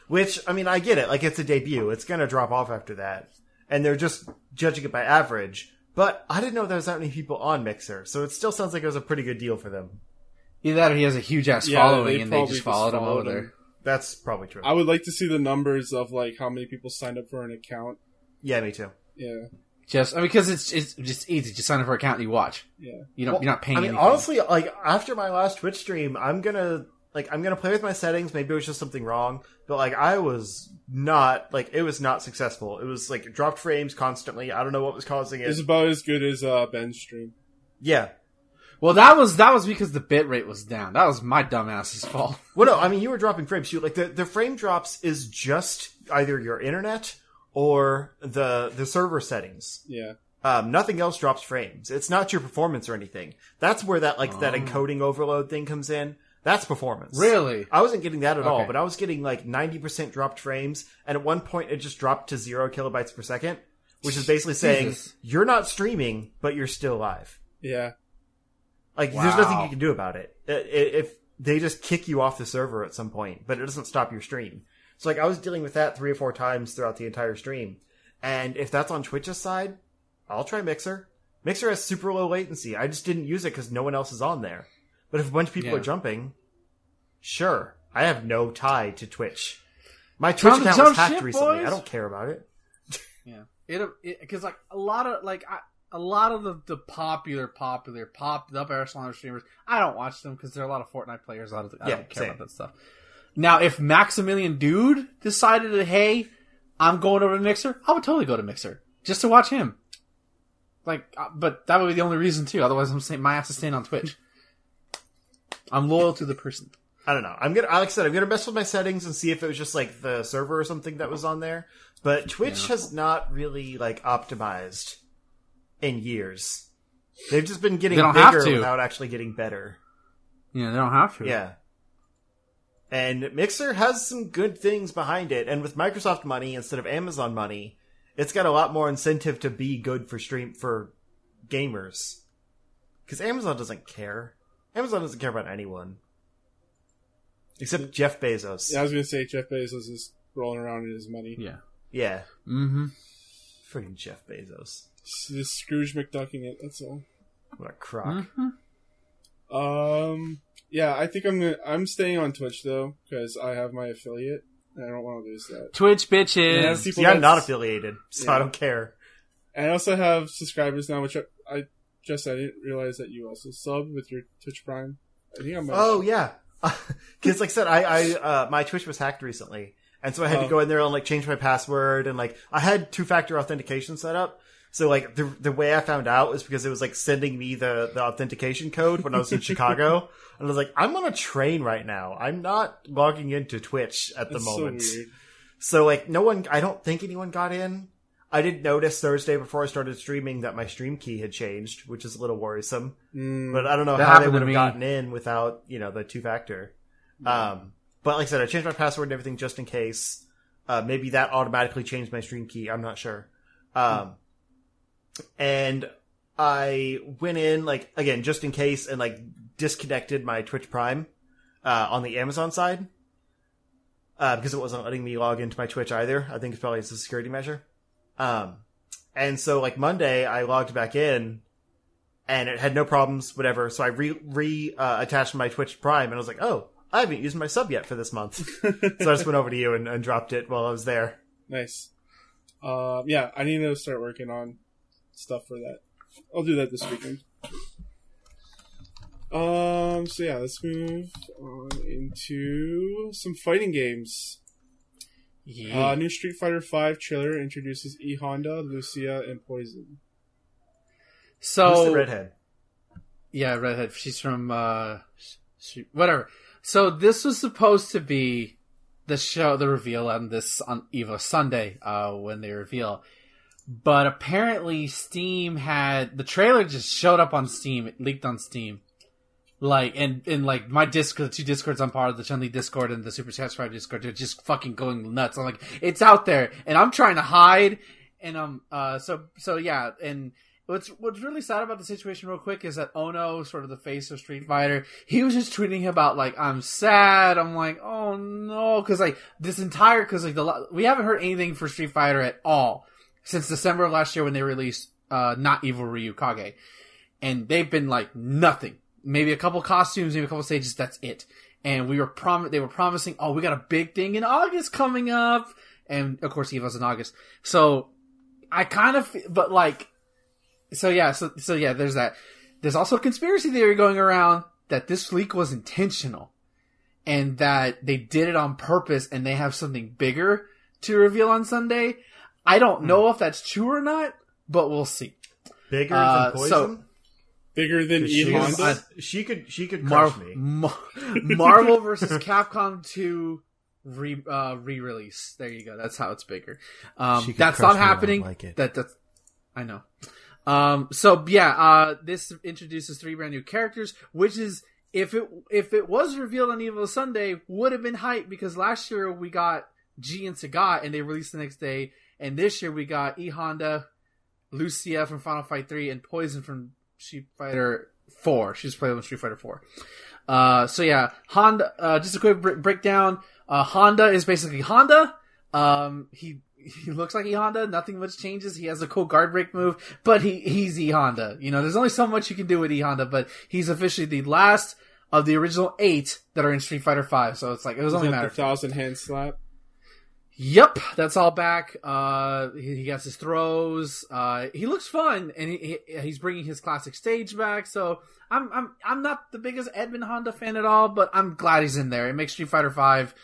S3: Which, I mean, I get it. Like, it's a debut. It's going to drop off after that. And they're just judging it by average. But I didn't know there was that many people on Mixer. So it still sounds like it was a pretty good deal for them.
S1: Either that, or he has a huge ass
S2: Yeah,
S1: following,
S2: they
S1: and they
S2: probably
S1: just
S2: just
S1: followed him over
S2: him.
S1: there.
S3: That's probably true.
S2: I would like to see the numbers of like how many people signed up for an account.
S3: yeah, me too.
S2: Yeah,
S1: Just I mean, because it's it's just easy. Just sign up for an account and you watch.
S2: yeah.
S1: You don't.
S3: Well,
S1: you're not paying.
S3: I mean,
S1: anything.
S3: honestly, like after my last Twitch stream, I'm gonna like I'm gonna play with my settings. Maybe it was just something wrong, but like I was not like it was not successful. It was like dropped frames constantly. I don't know what was causing it.
S2: It's about as good as uh, Ben's stream.
S3: yeah.
S1: Well, that was that was because the bit rate was down. That was my dumbass's fault.
S3: Well, no, I mean you were dropping frames too. Like the the frame drops is just either your internet or the the server settings.
S2: Yeah,
S3: Um, nothing else drops frames. It's not your performance or anything. That's where that like that
S1: Oh.
S3: encoding overload thing comes in. That's performance.
S1: Really?
S3: I wasn't getting that at all, but I was getting like 90% dropped frames, and at one point it just dropped to zero kilobytes per second, which is basically saying
S1: Jesus.
S3: you're not streaming, but you're still live.
S2: yeah.
S3: Like, there's nothing you can do about it. If they just kick you off the server at some point, but it doesn't stop your stream. So, like, I was dealing with that three or four times throughout the entire stream. And if that's on Twitch's side, I'll try Mixer. Mixer has super low latency. I just didn't use it because no one else is on there. But if a bunch of people
S1: Yeah.
S3: are jumping, sure. I have no tie to Twitch. My Twitch account was hacked recently.
S1: boys.
S3: I don't care about it.
S1: Yeah. It because like a lot of like I a lot of the, the popular, popular, pop, the upper echelon streamers, I don't watch them because there are a lot of Fortnite players. I don't, I
S3: Yeah,
S1: don't care
S3: same.
S1: about that stuff. Now, if Maximilian Dood decided that, hey, I'm going over to Mixer, I would totally go to Mixer just to watch him. Like, uh, but that would be the only reason too. Otherwise, I'm saying my ass is staying on Twitch. I'm loyal to the person.
S3: I don't know. I'm gonna, like I said, I'm gonna mess with my settings and see if it was just like the server or something that was on there. But Twitch
S1: Yeah.
S3: has not really like optimized in years. They've just been getting
S1: They don't have
S3: bigger without actually getting better.
S1: Yeah, they don't have to.
S3: Yeah. And Mixer has some good things behind it, and with Microsoft money instead of Amazon money, it's got a lot more incentive to be good for stream for gamers. Because Amazon doesn't care. Amazon doesn't care about anyone. Except Jeff Bezos.
S2: Yeah, I was gonna say Jeff Bezos is rolling around in his money.
S1: Yeah.
S3: Yeah.
S1: Mm-hmm.
S3: Freaking Jeff Bezos.
S2: Just Scrooge McDucking it. That's all.
S3: What a crock.
S1: Mm-hmm.
S2: Um, yeah, I think I'm gonna, I'm staying on Twitch though because I have my affiliate. and I don't want to lose that.
S1: Twitch bitches.
S2: Yeah,
S3: See, I'm not affiliated, so I don't care.
S2: And I also have subscribers now, which I, I just I didn't realize that you also sub with your Twitch Prime. I think I'm.
S3: Oh yeah, because like I said, I, I uh, my Twitch was hacked recently, and so I had to
S2: Oh.
S3: go in there and like change my password and like I had two factor authentication set up. So like the the way I found out was because it was like sending me the the authentication code when I was in Chicago, and I was like, I'm on a train right now. I'm not logging into Twitch at the
S2: That's
S3: moment.
S2: So.
S3: So like no one I don't think anyone got in. I didn't notice Thursday before I started streaming that my stream key had changed, which is a little worrisome.
S2: Mm,
S3: But I don't know how they would have gotten in without, you know, the two factor. Um but like I said, I changed my password and everything just in case. Uh maybe that automatically changed my stream key, I'm not sure. Um and I went in like again just in case and like disconnected my Twitch Prime uh on the Amazon side. Uh because it wasn't letting me log into my Twitch either. I think it's probably it's a security measure. Um and so like Monday I logged back in and it had no problems, whatever. So I re re uh, attached my Twitch Prime and I was like, oh, I haven't used my sub yet for this month. so I just went over to you and, and dropped it while I was there.
S2: nice. Um, yeah, I need to start working on stuff for that. I'll do that this weekend. Um. So yeah, let's move on into some fighting games.
S1: Yeah.
S2: Uh, new Street Fighter V trailer introduces E Honda, Lucia, and Poison.
S1: so
S3: Who's the redhead?
S1: Yeah, redhead. She's from uh, she, whatever. So this was supposed to be the show, the reveal on this on Evo Sunday uh, when they reveal, but apparently Steam had the trailer just showed up on Steam. It leaked on Steam, like and and like my Discord, the two Discords I'm part of, the Chun Discord and the Super Bros. Discord, they're just fucking going nuts. I'm like, it's out there, and I'm trying to hide, and um, uh, so so yeah, and What's what's really sad about the situation, real quick, is that Ono, sort of the face of Street Fighter, he was just tweeting about like I'm sad. I'm like, oh no, because like this entire because like the we haven't heard anything for Street Fighter at all since December of last year when they released uh not Evil Ryu Kage, and they've been like nothing. Maybe a couple costumes, maybe a couple stages. That's it. And we were prom they were promising, oh, we got a big thing in August coming up, and of course Evo's in August. So I kind of, but like so yeah, so so yeah, there's that. There's also a conspiracy theory going around that this leak was intentional, and that they did it on purpose, and they have something bigger to reveal on Sunday. I don't know if that's true or not, but we'll see.
S3: Bigger
S1: Uh,
S3: than poison.
S1: so-
S2: Bigger than E
S3: she,
S2: Honda.
S3: was- she could she could crush
S1: Mar-
S3: me.
S1: Mar- Marvel versus Capcom 2 re uh, re-release. There you go. That's how it's bigger. Um, that's not
S3: me, I don't
S1: happening.
S3: like it.
S1: That that's I know. Um, so yeah, uh, this introduces three brand new characters, which is if it if it was revealed on Evo Sunday, would have been hype because last year we got G and Sagat and they released the next day, and this year we got E Honda, Lucia from Final Fight Three, and Poison from Street Fighter Four. She's playing with Street Fighter Four. Uh, so yeah, Honda. Uh, just a quick br- breakdown. Uh, Honda is basically Honda. Um, he he looks like E Honda. Nothing much changes. He has a cool guard break move, but he he's E Honda. You know, there's only so much you can do with E Honda, but he's officially the last of the original eight that are in Street Fighter Five. So it's like it was
S2: Is
S1: only a matter.
S2: the thousand hand slap.
S1: Yep, that's all back. Uh, he, he gets his throws. Uh, he looks fun, and he, he, he's bringing his classic stage back. So I'm I'm I'm not the biggest Edmund Honda fan at all, but I'm glad he's in there. It makes Street Fighter Five.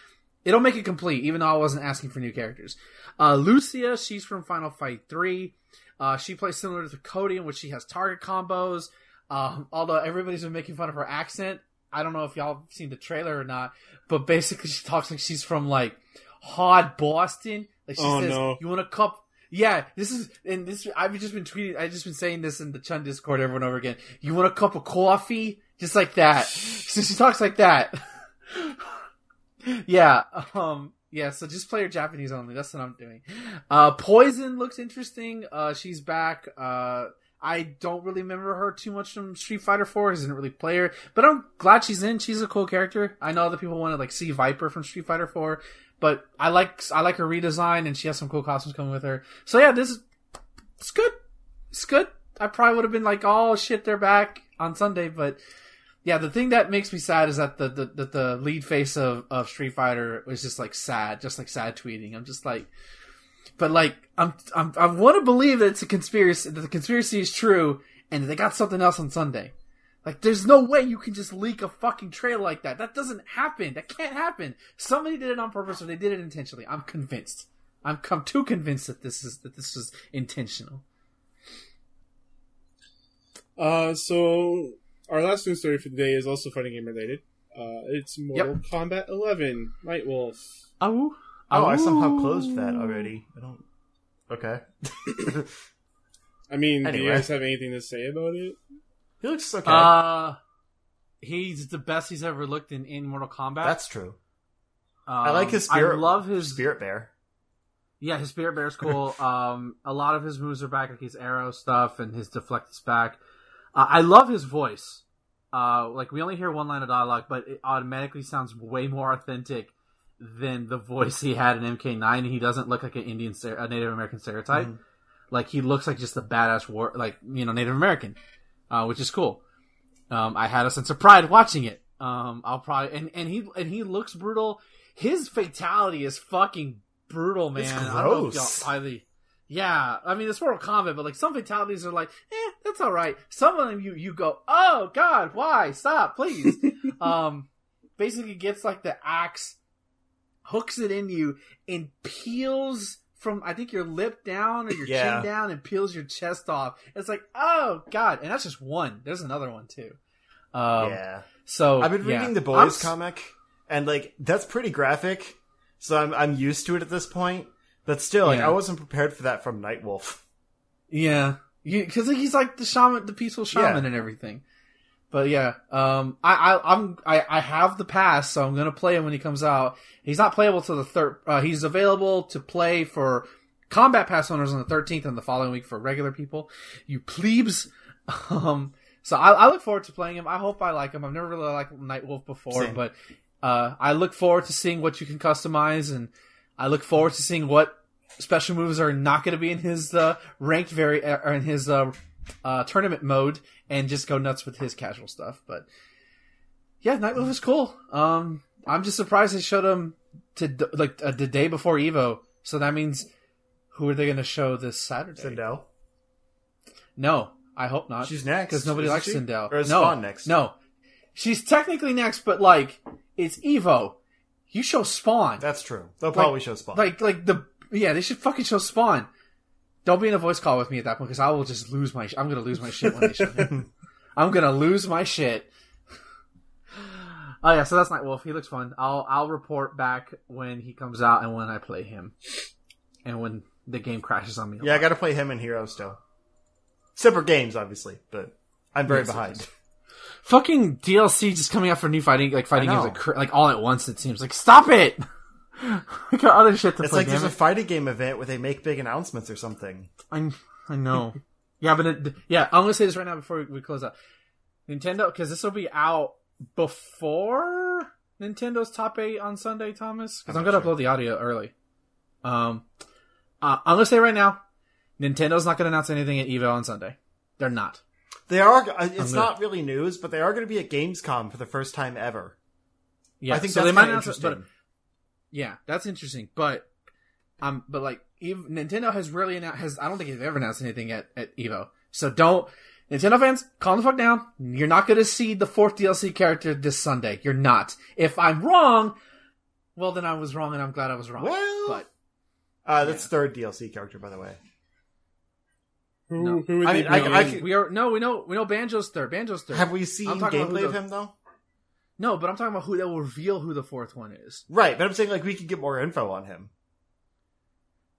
S1: It'll make it complete, even though I wasn't asking for new characters. Uh, Lucia, she's from Final Fight Three. Uh, she plays similar to Cody, in which she has target combos. Um, although everybody's been making fun of her accent, I don't know if y'all seen the trailer or not, but basically she talks like she's from like hard Boston. Like she
S2: Oh,
S1: says,
S2: no.
S1: "You want a cup?" Yeah, this is and this. I've just been tweeting. I've just been saying this in the Chun Discord over and over again. You want a cup of coffee? Just like that. So she talks like that. yeah. Um. Yeah. So just play her Japanese only. That's what I'm doing. Uh, Poison looks interesting. Uh, she's back. Uh. I don't really remember her too much from Street Fighter 4 because I didn't really play her, but I'm glad she's in. She's a cool character. I know other people want to like see Viper from Street Fighter 4, but I like I like her redesign and she has some cool costumes coming with her. So yeah, this is it's good. It's good. I probably would have been like, oh shit, they're back on Sunday, but yeah, the thing that makes me sad is that the the, the, the lead face of, of Street Fighter was just like sad, just like sad tweeting. I'm just like, but like I'm, I'm I want to believe that it's a conspiracy, that the conspiracy is true, and they got something else on Sunday. Like, there's no way you can just leak a fucking trail like that. That doesn't happen. That can't happen. Somebody did it on purpose, or they did it intentionally. I'm convinced. I'm come too convinced that this is that this was intentional.
S2: Uh, so our last news story for today is also fighting game related. Uh, it's Mortal Kombat 11 Nightwolf.
S1: Oh,
S3: Oh, I somehow closed that already. I don't. Okay.
S2: I mean, do you guys have anything to say about it?
S3: He looks okay.
S1: Uh, he's the best he's ever looked in in Mortal Kombat.
S3: That's true.
S1: Um,
S3: I like his spirit-
S1: I love his
S3: Spirit Bear.
S1: Yeah, his Spirit Bear's cool. um, a lot of his moves are back, like his arrow stuff and his deflect is back. Uh, I love his voice. Uh, like we only hear one line of dialogue, but it automatically sounds way more authentic than the voice he had in MK9. He doesn't look like an Indian, a Native American stereotype.
S3: Mhm.
S1: Like he looks like just a badass war, like you know, Native American, uh, which is cool. Um, I had a sense of pride watching it. Um, I'll probably and, and he and he looks brutal. His fatality is fucking brutal, man.
S3: It's
S1: I
S3: gross.
S1: y'all highly. Yeah, I mean it's Mortal Kombat, but like some fatalities are like, eh, that's all right. Some of them you you go, oh god, why? Stop, please. um, basically gets like the axe, hooks it in you, and peels from I think your lip down or your
S3: Yeah.
S1: chin down, and peels your chest off. It's like, oh god, and that's just one. There's another one too. Um,
S3: yeah.
S1: So
S3: I've been
S1: yeah.
S3: reading the
S1: I'm
S3: boys comic, and like that's pretty graphic. So I'm I'm used to it at this point. But still, like
S1: Yeah.
S3: I wasn't prepared for that from Nightwolf.
S1: Yeah, because he's like the shaman, the peaceful shaman, and everything. But yeah, um, I, I, I'm, I, I have the pass, so I'm gonna play him when he comes out. He's not playable till the third. Uh, he's available to play for combat pass owners on the 13th and the following week for regular people. You plebes. Um, so I, I look forward to playing him. I hope I like him. I've never really liked Nightwolf before,
S3: Same.
S1: but uh, I look forward to seeing what you can customize, and I look forward to seeing what special moves are not going to be in his uh, ranked very uh, or in his uh, uh, tournament mode, and just go nuts with his casual stuff. But yeah, Nightwolf is cool. Um, I'm just surprised they showed him to like uh, the day before Evo. So that means who are they going to show this Saturday?
S3: Sindel.
S1: No, I hope not.
S3: She's next
S1: because nobody likes
S3: she?
S1: Sindel.
S3: Or is
S1: no,
S3: Spawn next?
S1: No, she's technically next, but like it's Evo. You show Spawn.
S3: That's true. They'll probably show Spawn.
S1: Like like the yeah, they should fucking show Spawn. Don't be in a voice call with me at that point because I will just lose my. Sh- I'm gonna lose my shit when they show him. I'm gonna lose my shit. Oh yeah, so that's Nightwolf. He looks fun. I'll I'll report back when he comes out and when I play him, and when the game crashes on me.
S3: yeah, I got to play him and Hero still. Separate games, obviously, but I'm very
S1: Yes,
S3: behind.
S1: fucking DLC just coming out for new fighting like fighting games like like all at once. It seems like stop it. We got other shit to
S3: It's
S1: play.
S3: like there's
S1: damn
S3: a fighting game event where they make big announcements or something.
S1: I I know. yeah, but it, yeah, I'm gonna say this right now before we, we close out. Nintendo, because this will be out before Nintendo's top eight on Sunday, Thomas. Because I'm,
S3: I'm
S1: gonna
S3: sure.
S1: upload the audio early. Um, uh, I'm gonna say right now, Nintendo's not gonna announce anything at Evo on Sunday. They're not.
S3: They are. uh, It's
S1: gonna-
S3: not really news, but they are going to be at Gamescom for the first time ever.
S1: Yeah,
S3: I think
S1: so they might announce it, but yeah, that's interesting. But Um, but like Ev- Nintendo has really announced, has I don't think they've ever announced anything at at Evo. So don't Nintendo fans calm the fuck down. You're not going to see the fourth DLC character this Sunday. You're not. If I'm wrong, well then I was wrong, and I'm glad I was wrong.
S3: Well,
S1: but
S3: Uh, that's third DLC character, by the way.
S2: Who,
S1: No.
S2: who would
S3: I
S2: they
S3: mean, I-
S2: bring
S3: I
S1: we are no, we know we know Banjo's third. Banjo's third.
S3: Have we seen
S1: I'm talking about
S3: gameplay of him though?
S1: No, but I'm talking about who that will reveal who the fourth one is.
S3: Right, but I'm saying like we could get more info on him.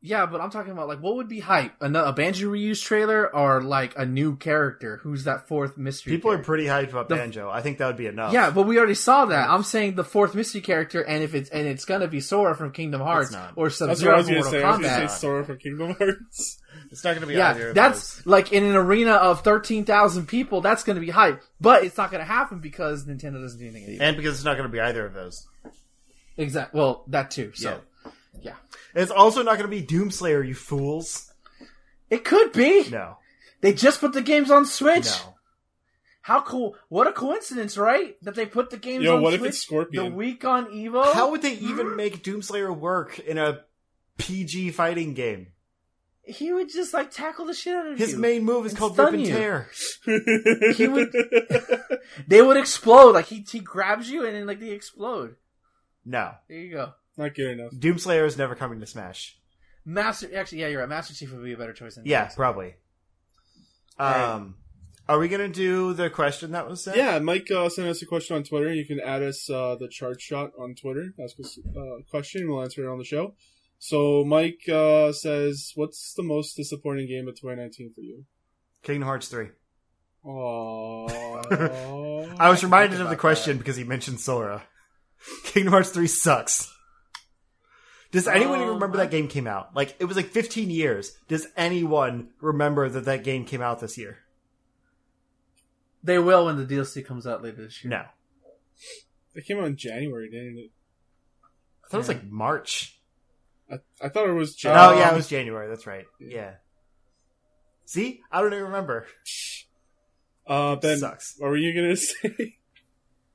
S1: Yeah, but I'm talking about like what would be hype? A, a Banjo reuse trailer or like a new character? Who's that fourth mystery?
S3: People are pretty hyped about
S1: The-
S3: Banjo. I think that would be enough.
S1: Yeah, but we already saw that. I'm saying the fourth mystery character, and if it's and it's gonna be Sora from Kingdom Hearts
S3: not.
S1: or Sub
S2: That's I
S1: Zero
S2: was
S1: from
S2: going to
S1: Mortal
S2: say. I was going
S1: Kombat.
S2: to say Sora from Kingdom Hearts.
S3: It's not going to be either
S1: Yeah,
S3: of
S1: that's
S3: those.
S1: like in an arena of thirteen thousand people. That's gonna be hype, but it's not gonna happen because Nintendo doesn't do anything.
S3: and because it's not going to be either of those.
S1: Exactly. Well, that too. So, yeah,
S3: It's also not going to be Doomslayer, you fools.
S1: it could be.
S3: No,
S1: They just put the games on Switch.
S3: no.
S1: How cool! What a coincidence, right? That they put the games
S2: Yo,
S1: on
S2: what if
S1: Switch
S2: it's Scorpion?
S1: the week on Evo.
S3: How would they even make Doomslayer work in a PG fighting game?
S1: He would just like tackle the shit out of
S3: His
S1: you.
S3: His main move is called Rip and
S1: you.
S3: Tear.
S1: He would- They would explode. Like he he grabs you and then like they explode.
S3: No,
S1: There you go.
S2: Not good enough.
S3: Doomslayer is never coming to Smash.
S1: Master. Actually, yeah, you're right. Master Chief would be a better choice. Than
S3: Yeah, probably.
S2: right.
S3: Um, are we gonna do the question that was sent?
S2: Yeah, Mike uh, sent us a question on Twitter. You can add us uh, the chart shot on Twitter. Ask us a uh, question. We'll answer it on the show. So Mike uh, says, "What's the most disappointing game of 2019 for you?"
S3: Kingdom Hearts three.
S2: Aww.
S3: I was reminded of the question because he mentioned Sora. Kingdom Hearts 3 sucks. Does anyone
S1: Um,
S3: remember that game came out? Like, it was like 15 years. Does anyone remember that that game came out this year?
S1: They will when the DLC comes out later this year.
S3: No.
S2: It came out in January, didn't it?
S3: I thought it was like March.
S2: I, I thought it was January.
S3: oh,
S2: January.
S3: yeah, it was January. That's right. Yeah. See? I don't even remember.
S2: Uh, Ben,
S3: Sucks.
S2: what were you gonna say?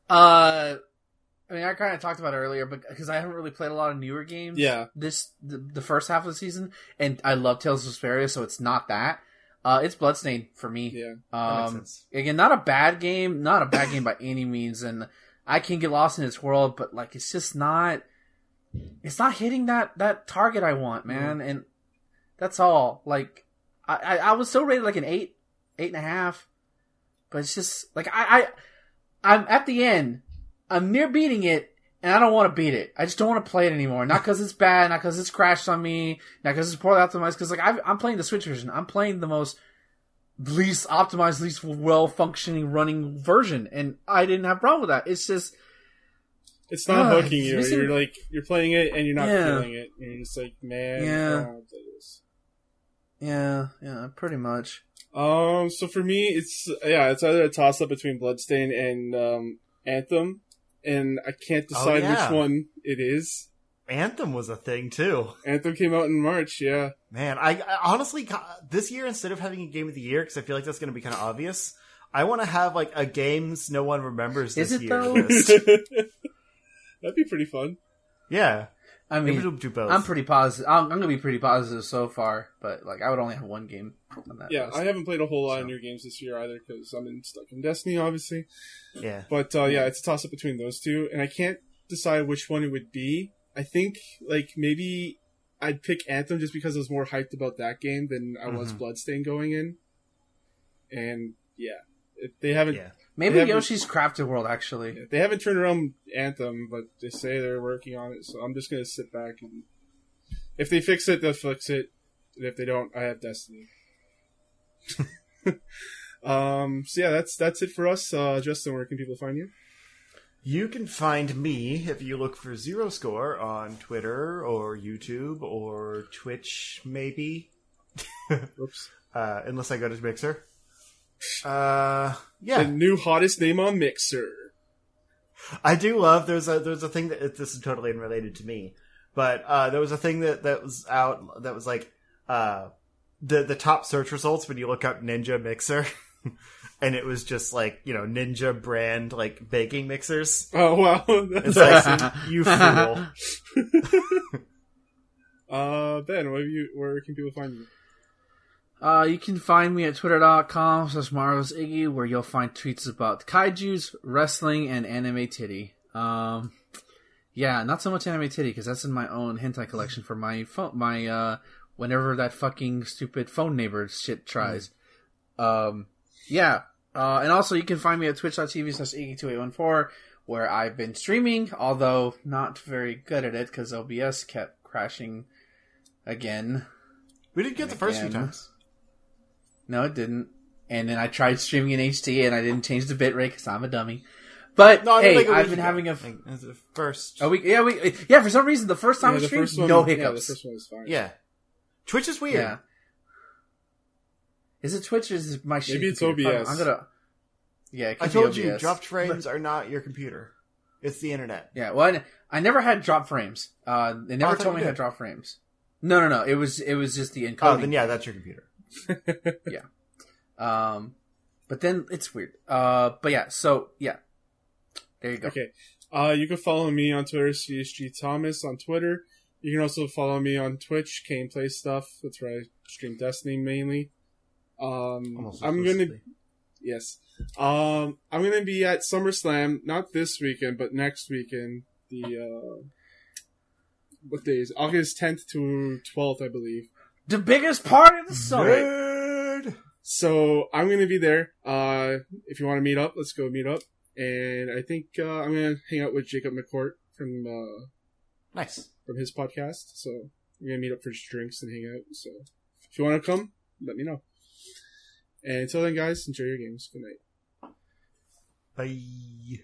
S1: Uh, I mean, I kind of talked about it earlier, but because I haven't really played a lot of newer games.
S2: Yeah.
S1: This the, the first half of the season, and I love Tales of Vesperia, so it's not that. Uh, it's Bloodstained for me.
S2: yeah.
S3: That makes
S1: Um,
S3: sense.
S1: again, not a bad game, not a bad game by any means, and I can get lost in its world, but like it's just not, it's not hitting that that target I want, mm-hmm. man, and that's all. Like, I I, I was still rated like an eight, eight and a half, but it's just like I I I'm at the end, I'm near beating it. And I don't want to beat it. I just don't want to play it anymore. Not because it's bad, not because it's crashed on me, not because it's poorly optimized. Because like I've, I'm playing the Switch version. I'm playing the most least optimized, least well functioning running version, and I didn't have a problem with that. It's just
S2: It's not hooking you.
S1: missing-
S2: You're like you're playing it and you're not
S1: Yeah.
S2: feeling it. You're just like, man,
S1: Yeah.
S2: I don't wanna play
S1: yeah, yeah, pretty much.
S2: Um, so for me, it's yeah, it's either a toss up between Bloodstain and um, Anthem, and I can't decide
S3: yeah.
S2: which one it is.
S3: Anthem was a thing, too.
S2: Anthem came out in March, yeah.
S3: Man, I, I honestly this year instead of having a game of the year because I feel like that's going to be kind of obvious. I want to have like a games no one remembers
S1: Is
S3: this
S1: it,
S3: year
S1: though?
S3: list.
S2: That'd be pretty fun.
S3: Yeah,
S1: I mean,
S3: we'll do both.
S1: I'm pretty positive. I'm, I'm gonna be pretty positive so far, but like I would only have one game on that.
S2: Yeah,
S1: list.
S2: I haven't played a whole lot
S3: So.
S2: of new games this year either because I'm in, stuck in Destiny, obviously.
S3: yeah.
S2: But uh, yeah, it's a toss up between those two, and I can't decide which one it would be. I think like maybe I'd pick Anthem just because I was more hyped about that game than I was
S3: Mhm.
S2: Bloodstain going in. And yeah, it, they haven't
S3: Yeah.
S1: Maybe
S2: they haven't-
S1: Yoshi's Crafted World actually.
S2: they haven't turned around Anthem, but they say they're working on it. So I'm just gonna sit back and if they fix it, they'll fix it. And if they don't, I have Destiny. um. So yeah, that's that's it for us. Uh, Justin, where can people find you?
S3: You can find me if you look for Zero Score on Twitter or YouTube or Twitch, maybe.
S2: Oops.
S3: Uh, unless I go to Mixer. Uh, yeah.
S2: The new hottest name on Mixer.
S3: I do love there's a there's a thing that this is totally unrelated to me, but uh, there was a thing that that was out that was like uh, the the top search results when you look up Ninja Mixer, and it was just like you know Ninja brand like baking mixers.
S2: Oh wow,
S3: It's
S2: that's awesome.
S3: you fool.
S2: Uh, Ben, what have you? Where can people find you?
S1: Uh, you can find me at twitter.com slash Marvel's Iggy, where you'll find tweets about kaijus, wrestling, and anime titty. Um, yeah, not so much anime titty, because that's in my own hentai collection for my phone, my, uh, whenever that fucking stupid phone neighbor shit tries. Um, yeah. Uh, and also you can find me at twitch.tv slash Iggy2814, where I've been streaming, although not very good at it, because OBS kept crashing again.
S3: We did get the first few times.
S1: No, it didn't. And then I tried streaming in HD, and I didn't change the bitrate because I'm a dummy. But
S3: No, I mean,
S1: hey,
S3: like a
S1: I've been
S3: ago.
S1: having a,
S3: Like, the first.
S1: Oh, week. Yeah, we yeah. For some reason, the first time
S2: Yeah,
S1: I streamed,
S2: first one,
S1: no
S2: Yeah, the
S1: hiccups.
S2: first one was fine.
S3: yeah. Twitch is weird.
S1: Yeah. Is it Twitch or is it my shitty
S2: Maybe it's
S1: computer?
S2: OBS.
S1: I'm gonna. Yeah, it
S3: I told
S1: be
S3: you,
S1: OBS.
S3: dropped frames are not your computer. It's the internet.
S1: Yeah, well, I, I never had drop frames. Uh, they never
S3: Oh,
S1: told me I had drop frames. No, no, no. It was it was just the encoding.
S3: Oh, then yeah, that's your computer.
S1: Um, but then it's weird. Uh, but yeah. So yeah, there you go.
S2: Okay. Uh, you can follow me on Twitter, CSG Thomas on Twitter. You can also follow me on Twitch, Kane Play Stuff. That's where I stream Destiny mainly. Um, I'm gonna
S3: exclusively.
S2: yes. Um, I'm gonna be at SummerSlam not this weekend, but next weekend. The uh, what day is? August 10th to 12th, I believe.
S1: The biggest part of the summer.
S3: Nerd!
S2: So I'm gonna be there. Uh, if you want to meet up, let's go meet up. And I think uh, I'm gonna hang out with Jacob McCourt from uh,
S3: Nice.
S2: from his podcast. So we're gonna meet up for just drinks and hang out. So if you want to come, let me know. And until then, guys, enjoy your games. Good night.
S3: Bye.